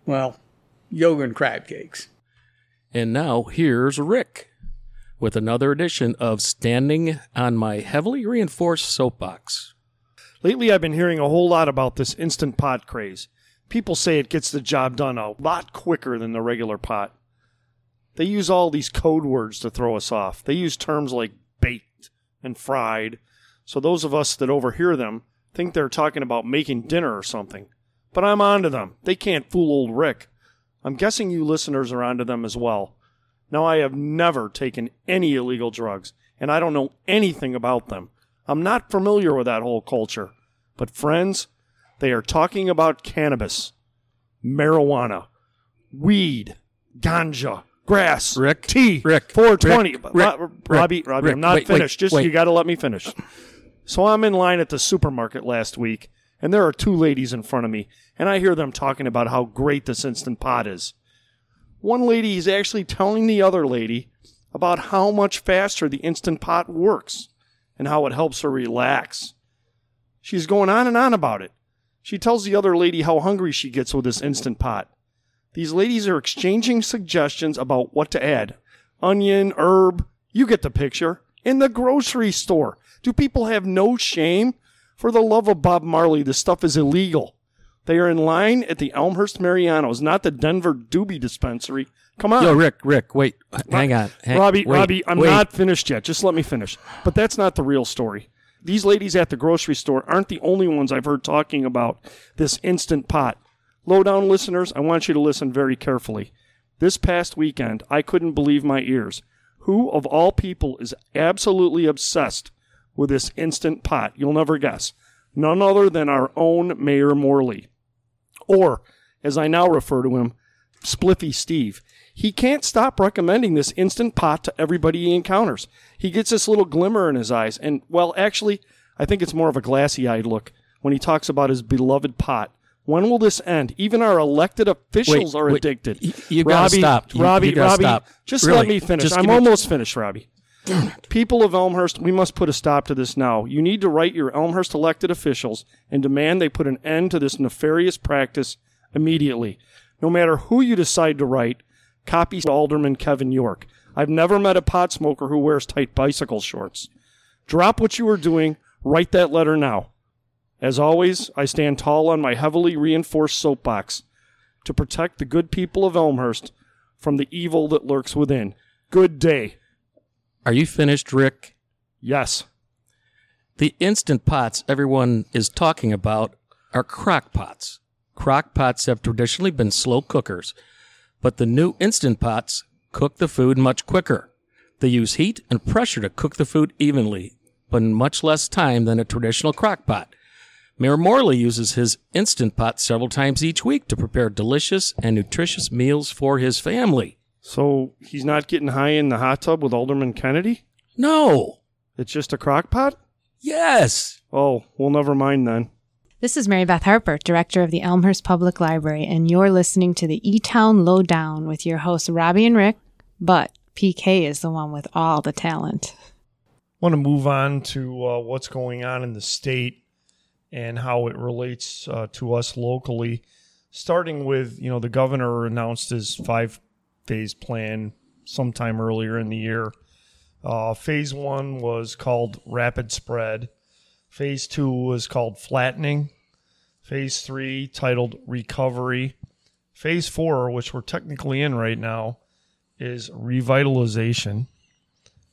Well, yoga and crab cakes. And now here's Rick with another edition of Standing on My Heavily Reinforced Soapbox. Lately, I've been hearing a whole lot about this instant pot craze. People say it gets the job done a lot quicker than the regular pot. They use all these code words to throw us off. They use terms like baked and fried, so those of us that overhear them think they're talking about making dinner or something. But I'm onto them. They can't fool old Rick. I'm guessing you listeners are onto them as well. Now, I have never taken any illegal drugs, and I don't know anything about them. I'm not familiar with that whole culture. But, friends, they are talking about cannabis, marijuana, weed, ganja, grass, Rick, tea, Rick, 420. Rick, Rick, Ro- Robbie, Rick, Robbie, Rick, I'm not wait, wait, finished. Just wait. you got to let me finish. So I'm in line at the supermarket last week, and there are two ladies in front of me, and I hear them talking about how great this instant pot is. One lady is actually telling the other lady about how much faster the instant pot works and how it helps her relax. She's going on and on about it. She tells the other lady how hungry she gets with this instant pot. These ladies are exchanging suggestions about what to add onion, herb, you get the picture. In the grocery store. Do people have no shame? For the love of Bob Marley, this stuff is illegal. They are in line at the Elmhurst Marianos, not the Denver Doobie Dispensary. Come on. Yo, Rick, Rick, wait, hang on. Hang, Robbie, wait, Robbie, I'm wait. not finished yet. Just let me finish. But that's not the real story. These ladies at the grocery store aren't the only ones I've heard talking about this instant pot. Lowdown listeners, I want you to listen very carefully. This past weekend, I couldn't believe my ears. Who, of all people, is absolutely obsessed with this instant pot? You'll never guess. None other than our own Mayor Morley. Or, as I now refer to him, Spliffy Steve. He can't stop recommending this instant pot to everybody he encounters. He gets this little glimmer in his eyes, and, well, actually, I think it's more of a glassy eyed look when he talks about his beloved pot. When will this end? Even our elected officials Wait, are wait, addicted. you gotta Robbie, stop. You- Robbie, you gotta Robbie, stop. just Really, let me finish. just I'm almost finished, Robbie. People of Elmhurst, we must put a stop to this now. You need to write your Elmhurst elected officials and demand they put an end to this nefarious practice immediately. No matter who you decide to write, copy Alderman Kevin York. I've never met a pot smoker who wears tight bicycle shorts. Drop what you are doing, write that letter now. As always, I stand tall on my heavily reinforced soapbox to protect the good people of Elmhurst from the evil that lurks within. Good day. Are you finished, Rick? Yes. The instant pots everyone is talking about are crock pots. Crock pots have traditionally been slow cookers, but the new instant pots cook the food much quicker. They use heat and pressure to cook the food evenly, but in much less time than a traditional crock pot. Mayor Morley uses his instant pot several times each week to prepare delicious and nutritious meals for his family. So he's not getting high in the hot tub with Alderman Kennedy? No. It's just a crock pot? Yes. Oh, well, never mind then. This is Mary Beth Harper, Director of the Elmhurst Public Library, and you're listening to the E Town Lowdown with your hosts, Robbie and Rick, but PK is the one with all the talent. want to move on to uh, what's going on in the state and how it relates uh, to us locally. Starting with, you know, the governor announced his five phase plan sometime earlier in the year. Uh, phase one was called rapid spread. Phase two was called flattening. Phase three, titled recovery. Phase four, which we're technically in right now, is revitalization.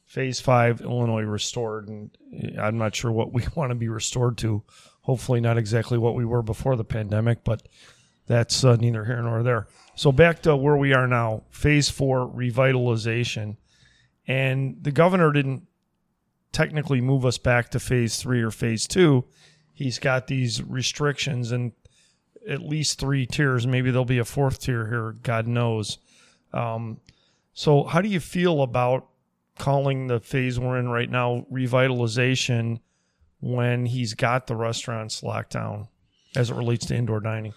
Phase five, Illinois restored. And I'm not sure what we [LAUGHS] want to be restored to. Hopefully, not exactly what we were before the pandemic, but that's uh, neither here nor there. So, back to where we are now phase four, revitalization. And the governor didn't technically move us back to phase three or phase two. He's got these restrictions and at least three tiers. Maybe there'll be a fourth tier here. God knows. Um, so, how do you feel about calling the phase we're in right now revitalization when he's got the restaurants locked down as it relates to indoor dining?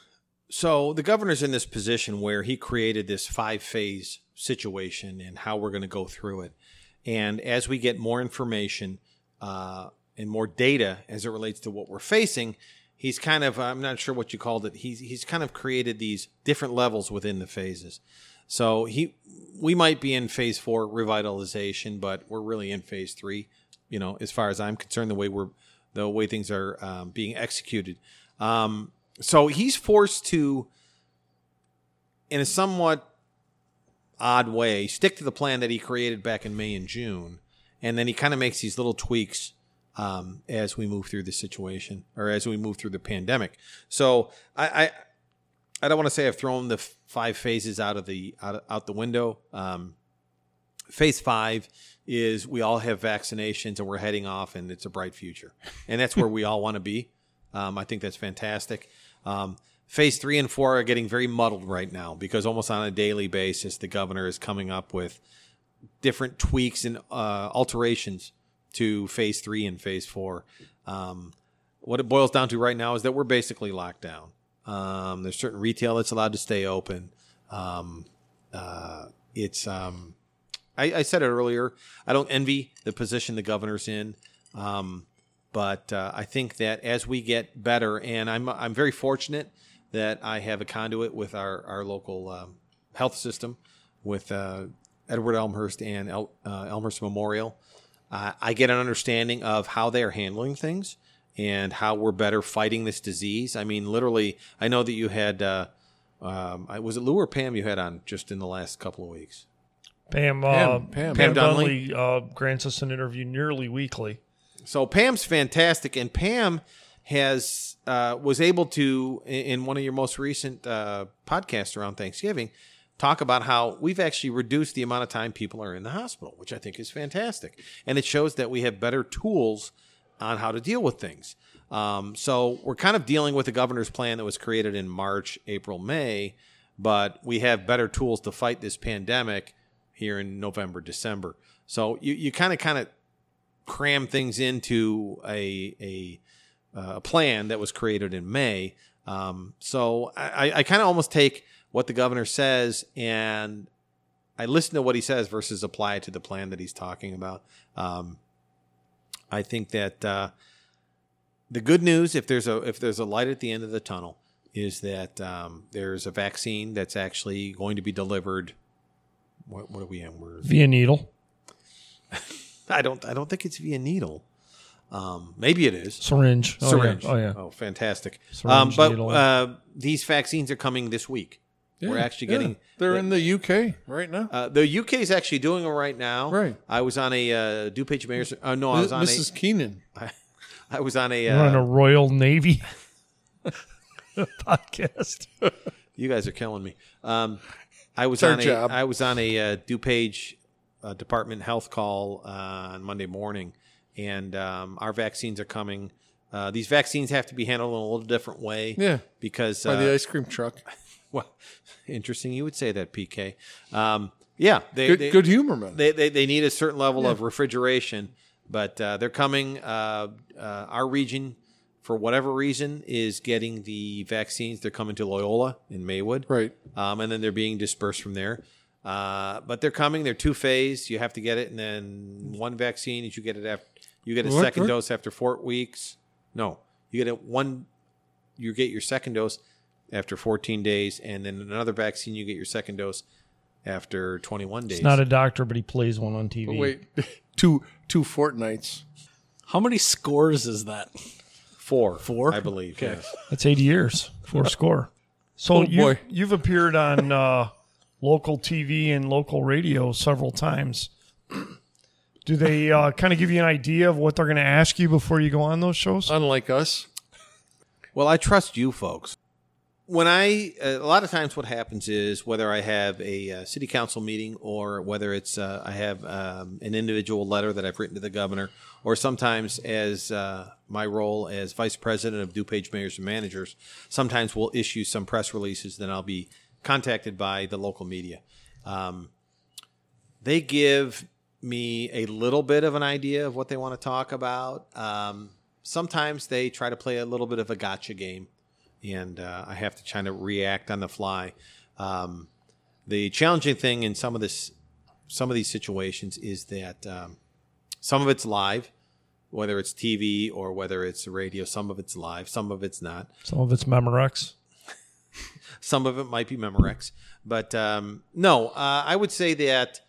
So the governor's in this position where he created this five phase situation and how we're going to go through it. And as we get more information uh, and more data as it relates to what we're facing, he's kind of I'm not sure what you called it. He's he's kind of created these different levels within the phases. So he we might be in phase four revitalization, but we're really in phase three. You know, as far as I'm concerned, the way we're the way things are um, being executed. Um, so he's forced to, in a somewhat odd way, stick to the plan that he created back in May and June, and then he kind of makes these little tweaks um, as we move through the situation or as we move through the pandemic. So I, I, I don't want to say I've thrown the five phases out of the out, out the window. Um, phase five is we all have vaccinations and we're heading off, and it's a bright future, and that's where we all want to be. Um, I think that's fantastic. Um, phase three and four are getting very muddled right now because almost on a daily basis, the governor is coming up with different tweaks and uh, alterations to phase three and phase four. Um, what it boils down to right now is that we're basically locked down. Um, there's certain retail that's allowed to stay open. Um, uh, it's um, I, I, said it earlier. I don't envy the position the governor's in. Um, but uh, I think that as we get better, and I'm I'm very fortunate that I have a conduit with our our local um, health system, with uh, Edward Elmhurst and El, uh, Elmhurst Memorial. I get an understanding of how they are handling things and how we're better fighting this disease. I mean, literally, I know that you had. Uh, um, was it Lou or Pam you had on just in the last couple of weeks? Pam, uh, Pam, Pam, Pam, Dunley, Dunley uh, grants us an interview nearly weekly. So Pam's fantastic, and Pam has uh, was able to in one of your most recent uh, podcasts around Thanksgiving talk about how we've actually reduced the amount of time people are in the hospital, which I think is fantastic, and it shows that we have better tools on how to deal with things. Um, so we're kind of dealing with the governor's plan that was created in March, April, May, but we have better tools to fight this pandemic here in November, December. So you, you kind of kind of cram things into a a, uh, a plan that was created in May. Um, so I, I kind of almost take what the governor says and I listen to what he says versus apply it to the plan that he's talking about. Um, I think that uh, the good news, if there's a if there's a light at the end of the tunnel, is that um, there's a vaccine that's actually going to be delivered. What, what are we in? We're via needle. [LAUGHS] I don't. I don't think it's via needle. Um, maybe it is syringe. Oh, syringe. Yeah. Oh yeah. Oh, fantastic. Syringe, Um, but uh, these vaccines are coming this week. Yeah, We're actually getting. Yeah. They're in the UK right now. Uh, the UK is actually doing them right now. Right. I was on a uh, DuPage Mayor's. Uh, no, I was on Mrs. a, Keenan. I, [LAUGHS] I was on a. You're on a Royal Navy [LAUGHS] podcast. [LAUGHS] you guys are killing me. Um, I was It's our on a. job. I was on a uh, DuPage uh, Department Health call uh, on Monday morning, and um, our vaccines are coming. Uh, these vaccines have to be handled in a little different way. Yeah. Because By uh, the ice cream truck. [LAUGHS] Well, interesting. You would say that, PK. Um, yeah, they, Good- they- good humor, man. They, they they need a certain level Yeah. of refrigeration, but uh, they're coming. Uh, uh, our region for whatever reason, is getting the vaccines. They're coming to Loyola in Maywood, right? Um, and then they're being dispersed from there. Uh, but they're coming. They're two phase. You have to get it, and then one vaccine. Is you get it after you get a What- second what? dose after four weeks. No, you get it one. You get your second dose after 14 days, and then another vaccine. You get your second dose after 21 days. He's not a doctor, but he plays one on TV. But wait, [LAUGHS] two two fortnights. How many scores is that? Four. Four? I believe. Okay. Yes. That's 80 years Four score. So Oh, you, you've appeared on uh, local TV and local radio several times. [CLEARS THROAT] Do they uh, kind of give you an idea of what they're going to ask you before you go on those shows? Unlike us, Well, I trust you folks. When I, a lot of times what happens is whether I have a uh, city council meeting or whether it's uh, I have um, an individual letter that I've written to the governor, or sometimes as uh, my role as vice president of DuPage Mayors and Managers, sometimes we'll issue some press releases. Then I'll be contacted by the local media. Um, they give me a little bit of an idea of what they want to talk about. Um, sometimes they try to play a little bit of a gotcha game, and uh, I have to kind of react on the fly. Um, the challenging thing in some of this, some of these situations is that um, some of it's live, whether it's TV or whether it's radio. Some of it's live, some of it's not. Some of it's Memorex. Some of it might be Memorex, but um, no, uh, I would say that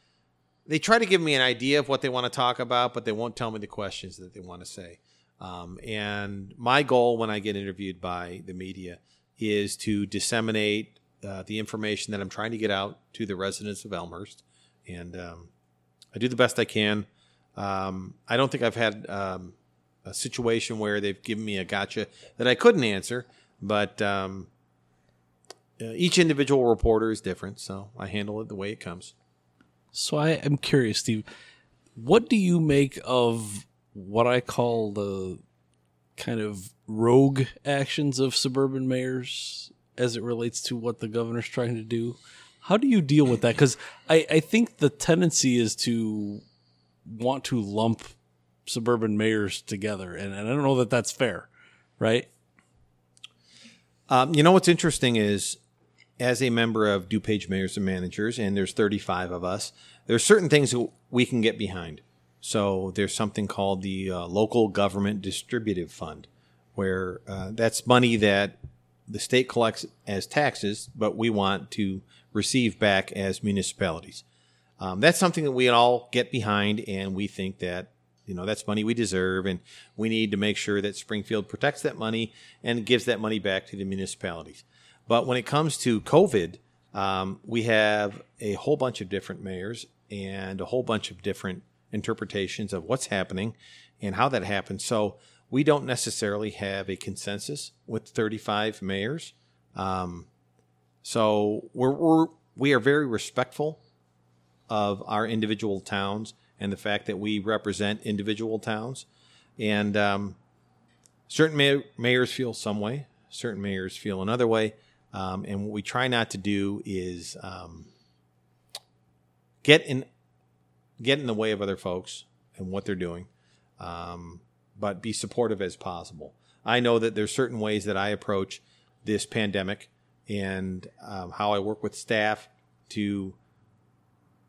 they try to give me an idea of what they want to talk about, but they won't tell me the questions that they want to say. Um, and my goal when I get interviewed by the media is to disseminate uh, the information that I'm trying to get out to the residents of Elmhurst, and um, I do the best I can. Um, I don't think I've had um, a situation where they've given me a gotcha that I couldn't answer, but um, uh, each individual reporter is different, so I handle it the way it comes. So I am curious, Steve. What do you make of what I call the kind of rogue actions of suburban mayors as it relates to what the governor's trying to do? How do you deal with that? Because I, I think the tendency is to want to lump suburban mayors together, and, and I don't know that that's fair, right? Um, you know what's interesting is, as a member of DuPage Mayors and Managers, and there's 35 of us, there's certain things that we can get behind. So there's something called the uh, Local Government Distributive Fund, where uh, that's money that the state collects as taxes, but we want to receive back as municipalities. Um, that's something that we all get behind, and we think that you know that's money we deserve, and we need to make sure that Springfield protects that money and gives that money back to the municipalities. But when it comes to COVID, um, we have a whole bunch of different mayors and a whole bunch of different interpretations of what's happening and how that happened. So we don't necessarily have a consensus with 35 mayors. Um, so we're, we're we are very respectful of our individual towns and the fact that we represent individual towns. And um, certain may- mayors feel some way, certain mayors feel another way. Um, and what we try not to do is um, get in get in the way of other folks and what they're doing, um, but be supportive as possible. I know that there's certain ways that I approach this pandemic and um, how I work with staff to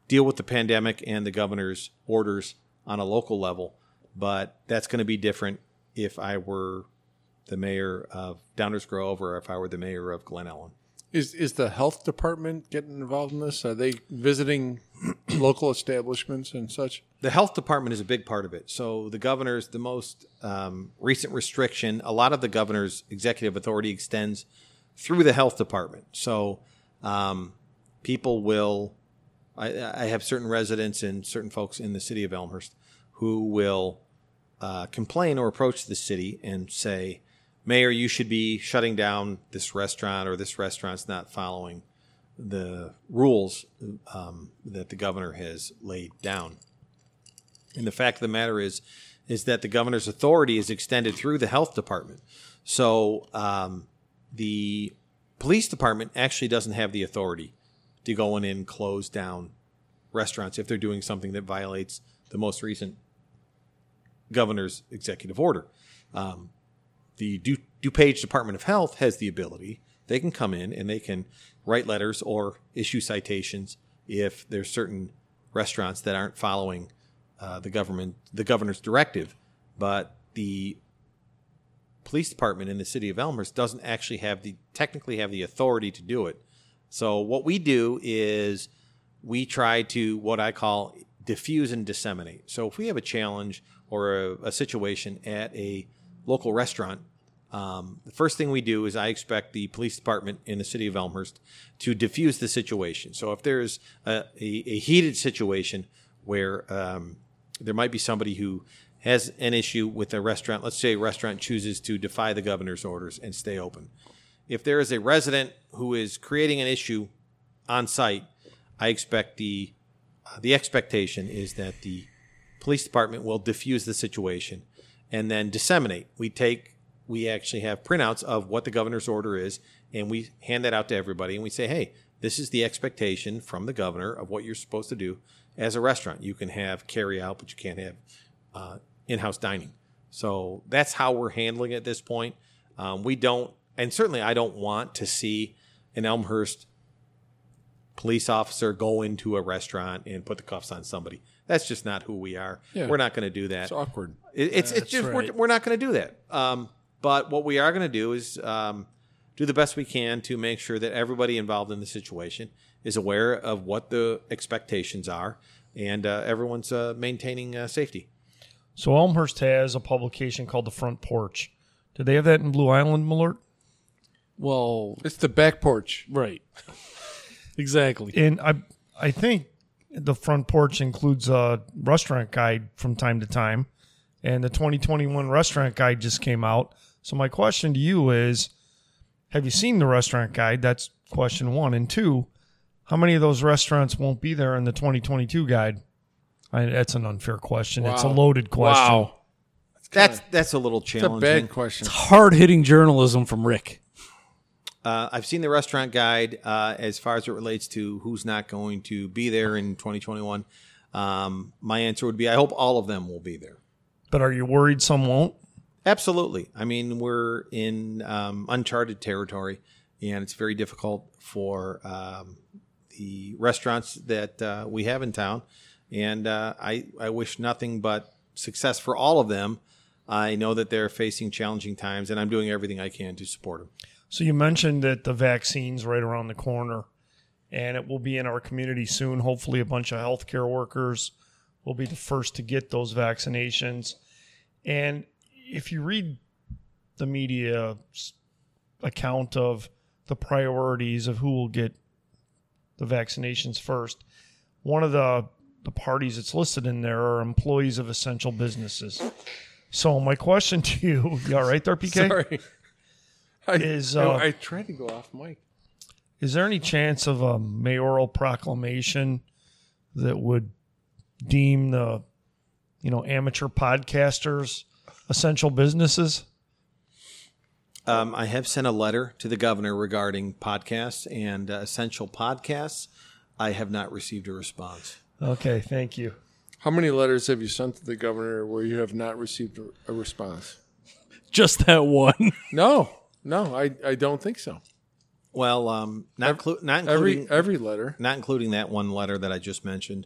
deal with the pandemic and the governor's orders on a local level. But that's going to be different if I were the mayor of Downers Grove or if I were the mayor of Glen Ellyn. is is the health department getting involved in this? Are they visiting [CLEARS THROAT] local establishments and such? The health department is a big part of it. So the governor's the most um, recent restriction. A lot of the governor's executive authority extends through the health department. So um, people will. I, I have certain residents and certain folks in the city of Elmhurst who will uh, complain or approach the city and say, "Mayor, you should be shutting down this restaurant, or this restaurant's not following the rules um, that the governor has laid down." And the fact of the matter is, is that the governor's authority is extended through the health department. So um, the police department actually doesn't have the authority to go in and close down restaurants if they're doing something that violates the most recent governor's executive order. Um, the Du- DuPage Department of Health has the ability. They can come in and they can write letters or issue citations if there's certain restaurants that aren't following uh, the government, the governor's directive. But the police department in the city of Elmhurst doesn't actually have the technically have the authority to do it. So what we do is we try to what I call diffuse and disseminate. So if we have a challenge or a, a situation at a local restaurant, um, the first thing we do is I expect the police department in the city of Elmhurst to diffuse the situation. So if there's a, a, a heated situation where um, there might be somebody who has an issue with a restaurant, let's say a restaurant chooses to defy the governor's orders and stay open. If there is a resident who is creating an issue on site, I expect the uh, the expectation is that the police department will diffuse the situation and then disseminate. We take we actually have printouts of what the governor's order is and we hand that out to everybody and we say, "Hey, this is the expectation from the governor of what you're supposed to do as a restaurant. You can have carry out, but you can't have uh, in-house dining." So that's how we're handling it at this point. Um, we don't, and certainly I don't want to see an Elmhurst police officer go into a restaurant and put the cuffs on somebody. That's just not who we are. Yeah. We're not going to do that. It's awkward. It, it's That's it's just right. we're, we're not going to do that. Um, but what we are going to do is um, do the best we can to make sure that everybody involved in the situation is aware of what the expectations are, and uh, everyone's uh, maintaining uh, safety. So Elmhurst has a publication called The Front Porch. Do they have that in Blue Island, Malert? Well, It's the back porch. right. [LAUGHS] exactly. And I, I think the front porch includes a restaurant guide from time to time, and the 2021 restaurant guide just came out. So my question to you is, have you seen the restaurant guide? That's question one, and two, how many of those restaurants won't be there in the 2022 guide? I, that's an unfair question. It's a loaded question. Wow. That's that's a little It's a bad question. It's hard hitting journalism from Rick. Uh, I've seen the restaurant guide uh, as far as it relates to who's not going to be there in 2021. Um, my answer would be I hope all of them will be there. But are you worried some won't? Absolutely. I mean, we're in um, uncharted territory, and it's very difficult for um, the restaurants that uh, we have in town. And uh, I, I wish nothing but success for all of them. I know that they're facing challenging times, and I'm doing everything I can to support them. So you mentioned that the vaccine's right around the corner, and it will be in our community soon. Hopefully, a bunch of healthcare workers will be the first to get those vaccinations. And if you read the media account of the priorities of who will get the vaccinations first, one of the the parties that's listed in there are employees of essential businesses. So my question [LAUGHS] to you, you all right there, PK? Sorry. I, Is, uh, I tried to go off mic. Is there any chance of a mayoral proclamation that would deem the, you know, amateur podcasters essential businesses? Um, I have sent a letter to the governor regarding podcasts and uh, essential podcasts. I have not received a response. Okay, thank you. How many letters have you sent to the governor where you have not received a, a response? Just that one. No, no, I, I don't think so. Well, um, not, inclu- not Every including every letter. not including that one letter that I just mentioned.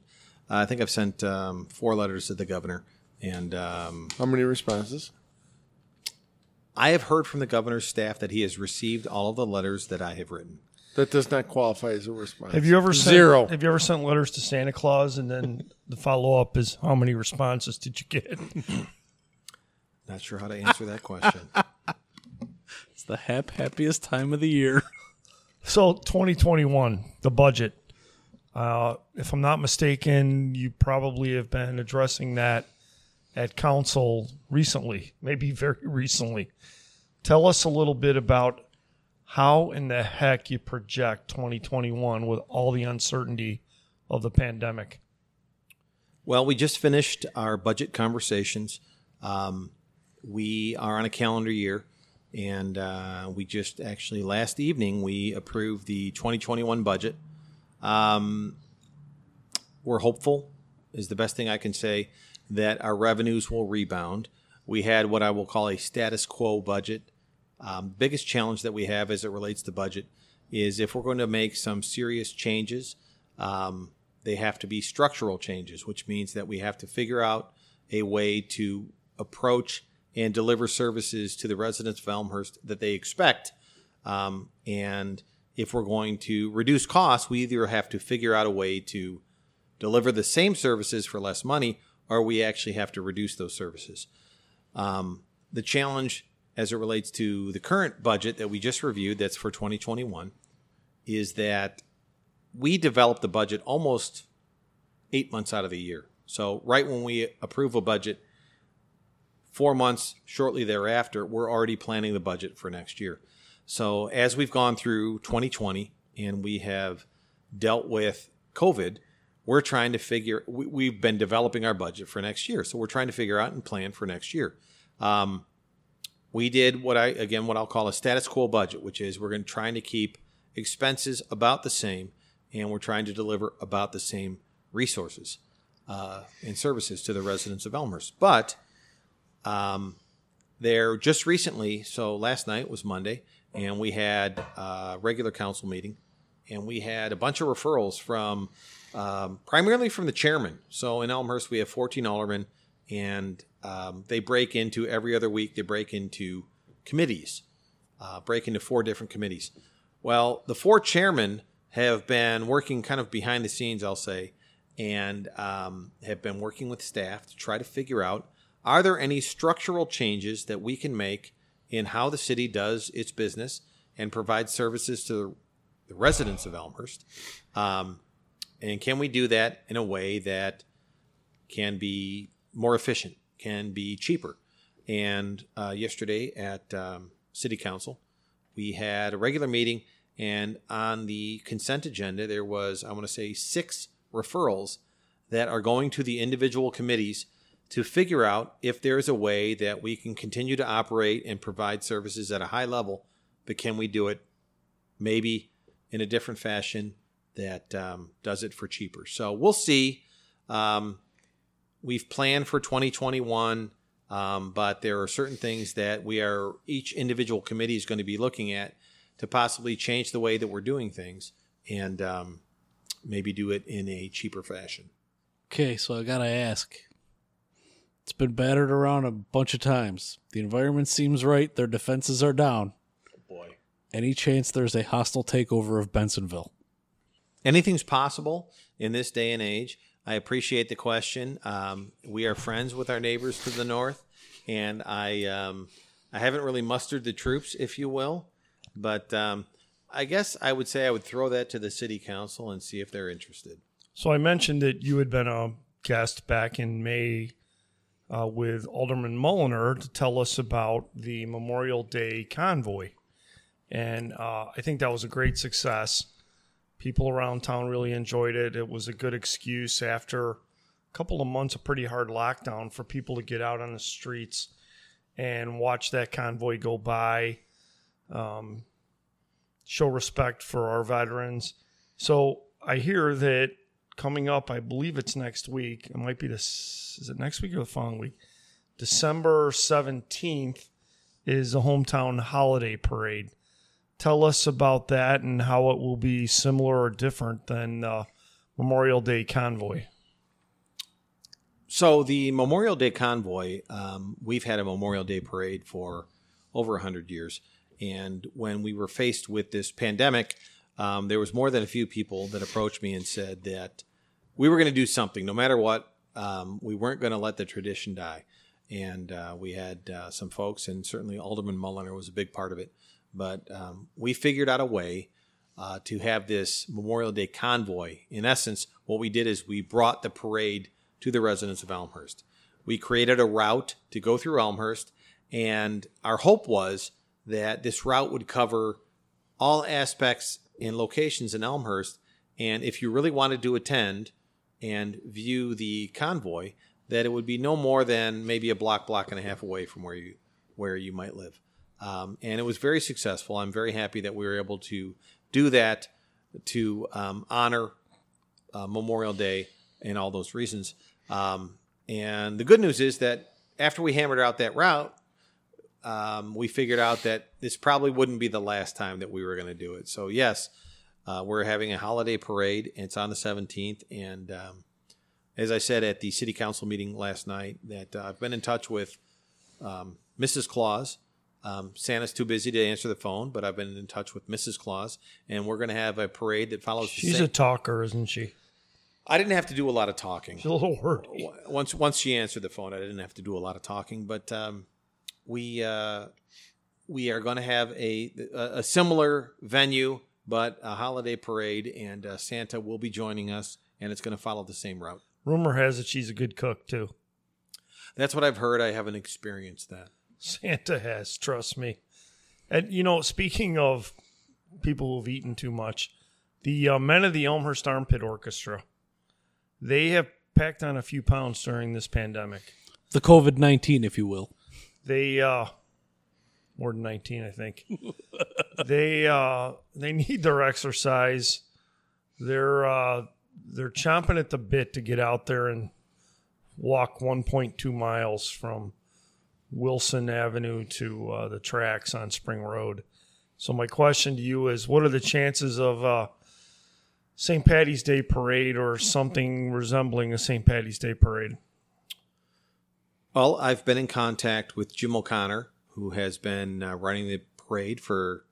Uh, I think I've sent um, four letters to the governor, and um, How many responses? I have heard from the governor's staff that he has received all of the letters that I have written. That does not qualify as a response. Have you ever sent, zero? Have you ever sent letters to Santa Claus and then [LAUGHS] the follow up is how many responses did you get? [LAUGHS] Not sure how to answer that question. [LAUGHS] It's the hap happiest time of the year. [LAUGHS] So 2021, the budget. Uh, if I'm not mistaken, you probably have been addressing that at council recently, maybe very [LAUGHS] recently. Tell us a little bit about how in the heck you project 2021 with all the uncertainty of the pandemic. Well, we just finished our budget conversations. Um, we are on a calendar year, and uh, we just actually last evening we approved the 2021 budget. Um, we're hopeful, is the best thing I can say, that our revenues will rebound. we had what I will call a status quo budget. Um, biggest challenge that we have as it relates to budget is if we're going to make some serious changes, um, they have to be structural changes, which means that we have to figure out a way to approach and deliver services to the residents of Elmhurst that they expect. Um, and if we're going to reduce costs, we either have to figure out a way to deliver the same services for less money, or we actually have to reduce those services. Um, the challenge as it relates to the current budget that we just reviewed, that's for 2021, is that we develop the budget almost eight months out of the year. So, right when we approve a budget, four months shortly thereafter, we're already planning the budget for next year. So, as we've gone through 2020 and we have dealt with COVID, we're trying to figure, we, have been developing our budget for next year. So, we're trying to figure out and plan for next year. Um, we did what I, again, what I'll call a status quo budget, which is we're going to trying to keep expenses about the same and we're trying to deliver about the same resources uh, and services to the residents of Elmhurst. But um, there just recently, so last night was Monday, and we had a regular council meeting, and we had a bunch of referrals from um, primarily from the chairman. So in Elmhurst, we have 14 aldermen, and um, they break into every other week, they break into committees, uh, break into four different committees. Well, the four chairmen have been working kind of behind the scenes, I'll say, and um, have been working with staff to try to figure out are there any structural changes that we can make in how the city does its business and provides services to the residents of Elmhurst? Um, and can we do that in a way that can be more efficient, can be cheaper? And uh, yesterday at um, City Council, we had a regular meeting, and on the consent agenda, there was, I want to say, six referrals that are going to the individual committees to figure out if there's a way that we can continue to operate and provide services at a high level, but can we do it maybe in a different fashion that um, does it for cheaper? So we'll see. Um, we've planned for 2021, um, but there are certain things that we are, each individual committee is going to be looking at to possibly change the way that we're doing things and um, maybe do it in a cheaper fashion. Okay, so I got to ask it's been battered around a bunch of times. The environment seems right. Their defenses are down. Oh boy. Any chance there's a hostile takeover of Bensenville? Anything's possible in this day and age. I appreciate the question. Um, we are friends with our neighbors to the north, and I um, I haven't really mustered the troops, if you will, but um, I guess I would say I would throw that to the city council and see if they're interested. So I mentioned that you had been a guest back in May uh, with Alderman Mulliner to tell us about the Memorial Day convoy. And uh, I think that was a great success. People around town really enjoyed it. It was a good excuse after a couple of months of pretty hard lockdown for people to get out on the streets and watch that convoy go by, um, show respect for our veterans. So I hear that coming up, I believe it's next week. It might be this. Is it next week or the following week? December seventeenth is the hometown holiday parade. Tell us about that and how it will be similar or different than uh, Memorial Day convoy. So the Memorial Day convoy, um, we've had a Memorial Day parade for over hundred years, and when we were faced with this pandemic um, there was more than a few people that approached me and said that we were going to do something, no matter what. Um, we weren't going to let the tradition die. And uh, we had uh, some folks, and certainly Alderman Mulliner was a big part of it. But um, we figured out a way uh, to have this Memorial Day convoy. In essence, what we did is we brought the parade to the residents of Elmhurst. We created a route to go through Elmhurst, and our hope was that this route would cover all aspects in locations in Elmhurst. And if you really wanted to attend and view the convoy, that it would be no more than maybe a block, block and a half away from where you where you might live. Um, and it was very successful. I'm very happy that we were able to do that to um, honor uh, Memorial Day and all those reasons. Um, and the good news is that after we hammered out that route, um, we figured out that this probably wouldn't be the last time that we were going to do it. So yes, uh, we're having a holiday parade. It's on the 17th, and um, as I said at the city council meeting last night, that uh, I've been in touch with um, Mrs. Claus. Um, Santa's too busy to answer the phone, but I've been in touch with Mrs. Claus, and we're going to have a parade that follows. She's a talker, isn't she? I didn't have to do a lot of talking. She's a little wordy. Once once she answered the phone, I didn't have to do a lot of talking. But um, we uh, we are going to have a, a a similar venue, but a holiday parade, and uh, Santa will be joining us, and it's going to follow the same route. Rumor has it she's a good cook too. That's what I've heard. I haven't experienced that. Santa has, trust me. And you know, speaking of people who've eaten too much, the uh, men of the Elmhurst Armpit Orchestra, they have packed on a few pounds during this pandemic. The COVID 19, if you will. They uh more than 19, I think. [LAUGHS] they uh they need their exercise. They're uh they're chomping at the bit to get out there and walk 1.2 miles from Wilson Avenue to uh, the tracks on Spring Road. So my question to you is what are the chances of uh St. Patty's Day parade or something resembling a St. Patty's Day parade? Well, I've been in contact with Jim O'Connor, who has been uh, running the parade for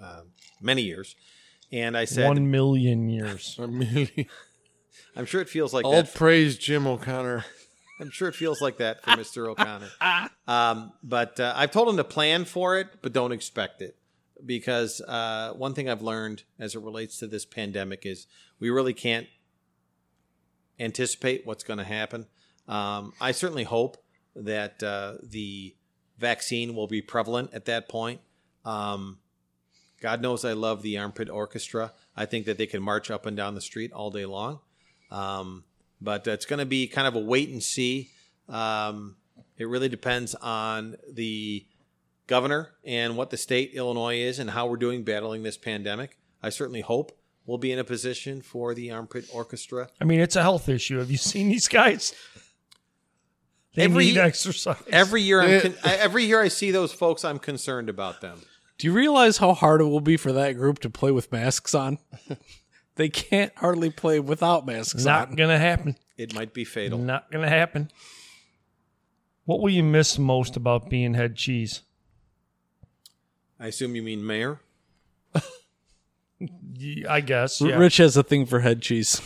uh, many years, and I said, One million years. [LAUGHS] A million. [LAUGHS] I'm sure it feels like All that. praise Jim O'Connor. [LAUGHS] I'm sure it feels like that for Mr. O'Connor. Um, but uh, I've told him to plan for it, but don't expect it. Because uh, one thing I've learned as it relates to this pandemic is we really can't anticipate what's going to happen. Um, I certainly hope that uh, the vaccine will be prevalent at that point. Um, God knows I love the Armpit Orchestra. I think that they can march up and down the street all day long. Um, but it's going to be kind of a wait and see. Um, it really depends on the governor and what the state Illinois is and how we're doing battling this pandemic. I certainly hope we'll be in a position for the Armpit Orchestra. I mean, it's a health issue. Have you seen these guys? They Every- need exercise. Every year, I'm con- every year I see those folks, I'm concerned about them. Do you realize how hard it will be for that group to play with masks on? [LAUGHS] they can't hardly play without masks on. Not on. gonna happen. It might be fatal. Not gonna happen. What will you miss most about being head cheese? I assume you mean mayor. [LAUGHS] Y- I guess. Yeah. Rich has a thing for head cheese.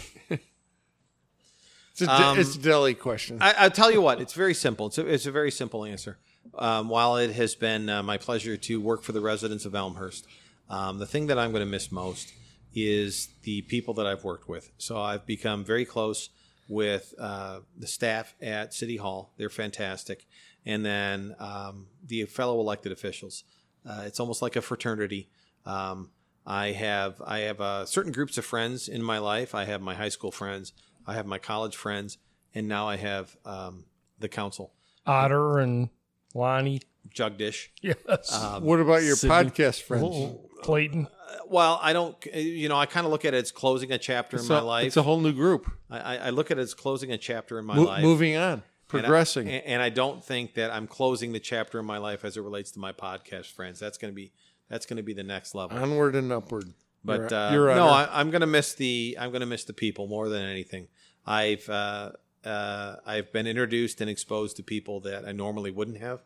It's a, Um, it's a deli question. I, I'll tell you what, it's very simple. It's a, it's a very simple answer. Um, while it has been uh, my pleasure to work for the residents of Elmhurst, um, the thing that I'm going to miss most is the people that I've worked with. So I've become very close with uh, the staff at City Hall. They're fantastic. And then um, the fellow elected officials. Uh, it's almost like a fraternity. Um, I have I have uh, certain groups of friends in my life. I have my high school friends. I have my college friends, and now I have um, the council. Otter and Lonnie. Jugdish. Yes. Um, what about your Sydney. podcast friends? Oh, Clayton. well, I don't. You know, I kind of look at it as closing a chapter It's in my a- life. it's a whole new group. I, I I look at it as closing a chapter in my Mo- life. moving on, And I- progressing. and, and I don't think that I'm closing the chapter in my life as it relates to my podcast friends. That's going to be that's going to be the next level. Onward and upward. But Your- uh, your no. I, I'm going to miss the I'm going to miss the people more than anything. I've uh, uh, I've been introduced and exposed to people that I normally wouldn't have,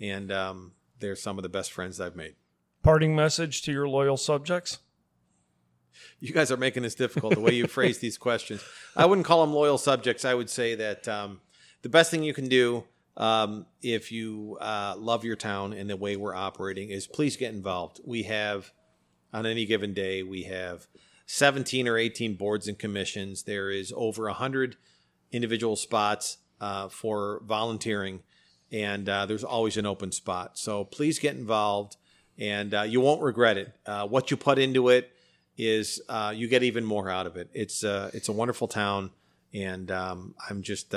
and um, they're some of the best friends I've made. Parting message to your loyal subjects. You guys are making this difficult the way you phrase these questions. I wouldn't call them loyal subjects. I would say that um, the best thing you can do um, if you uh, love your town and the way we're operating is please get involved. We have on any given day we have 17 or 18 boards and commissions. There is over 100 individual spots uh, for volunteering, and uh, there's always an open spot. So please get involved, and uh, you won't regret it. Uh, what you put into it is uh, you get even more out of it. It's uh, it's a wonderful town, and um, I'm just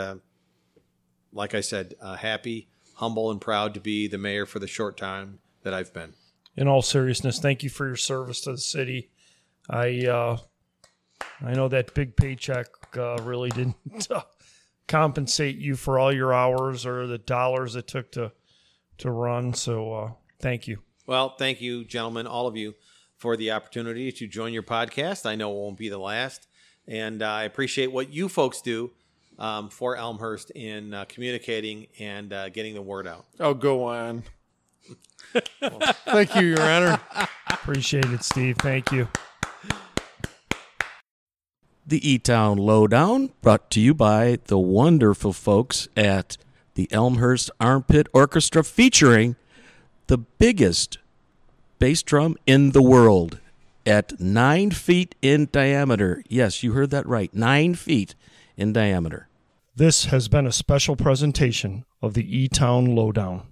like I said, happy, humble, and proud to be the mayor for the short time that I've been. In all seriousness, thank you for your service to the city. I uh, I know that big paycheck uh, really didn't uh, compensate you for all your hours or the dollars it took to to run. So uh, thank you. Well, thank you, gentlemen, all of you, for the opportunity to join your podcast. I know it won't be the last, and uh, I appreciate what you folks do um, for Elmhurst in uh, communicating and uh, getting the word out. Oh, go on. [LAUGHS] Thank you, Your Honor. Appreciate it, Steve. Thank you. The E Town Lowdown brought to you by the wonderful folks at the Elmhurst Armpit Orchestra featuring the biggest bass drum in the world at nine feet in diameter. Yes, you heard that right. Nine feet in diameter. This has been a special presentation of the E Town Lowdown.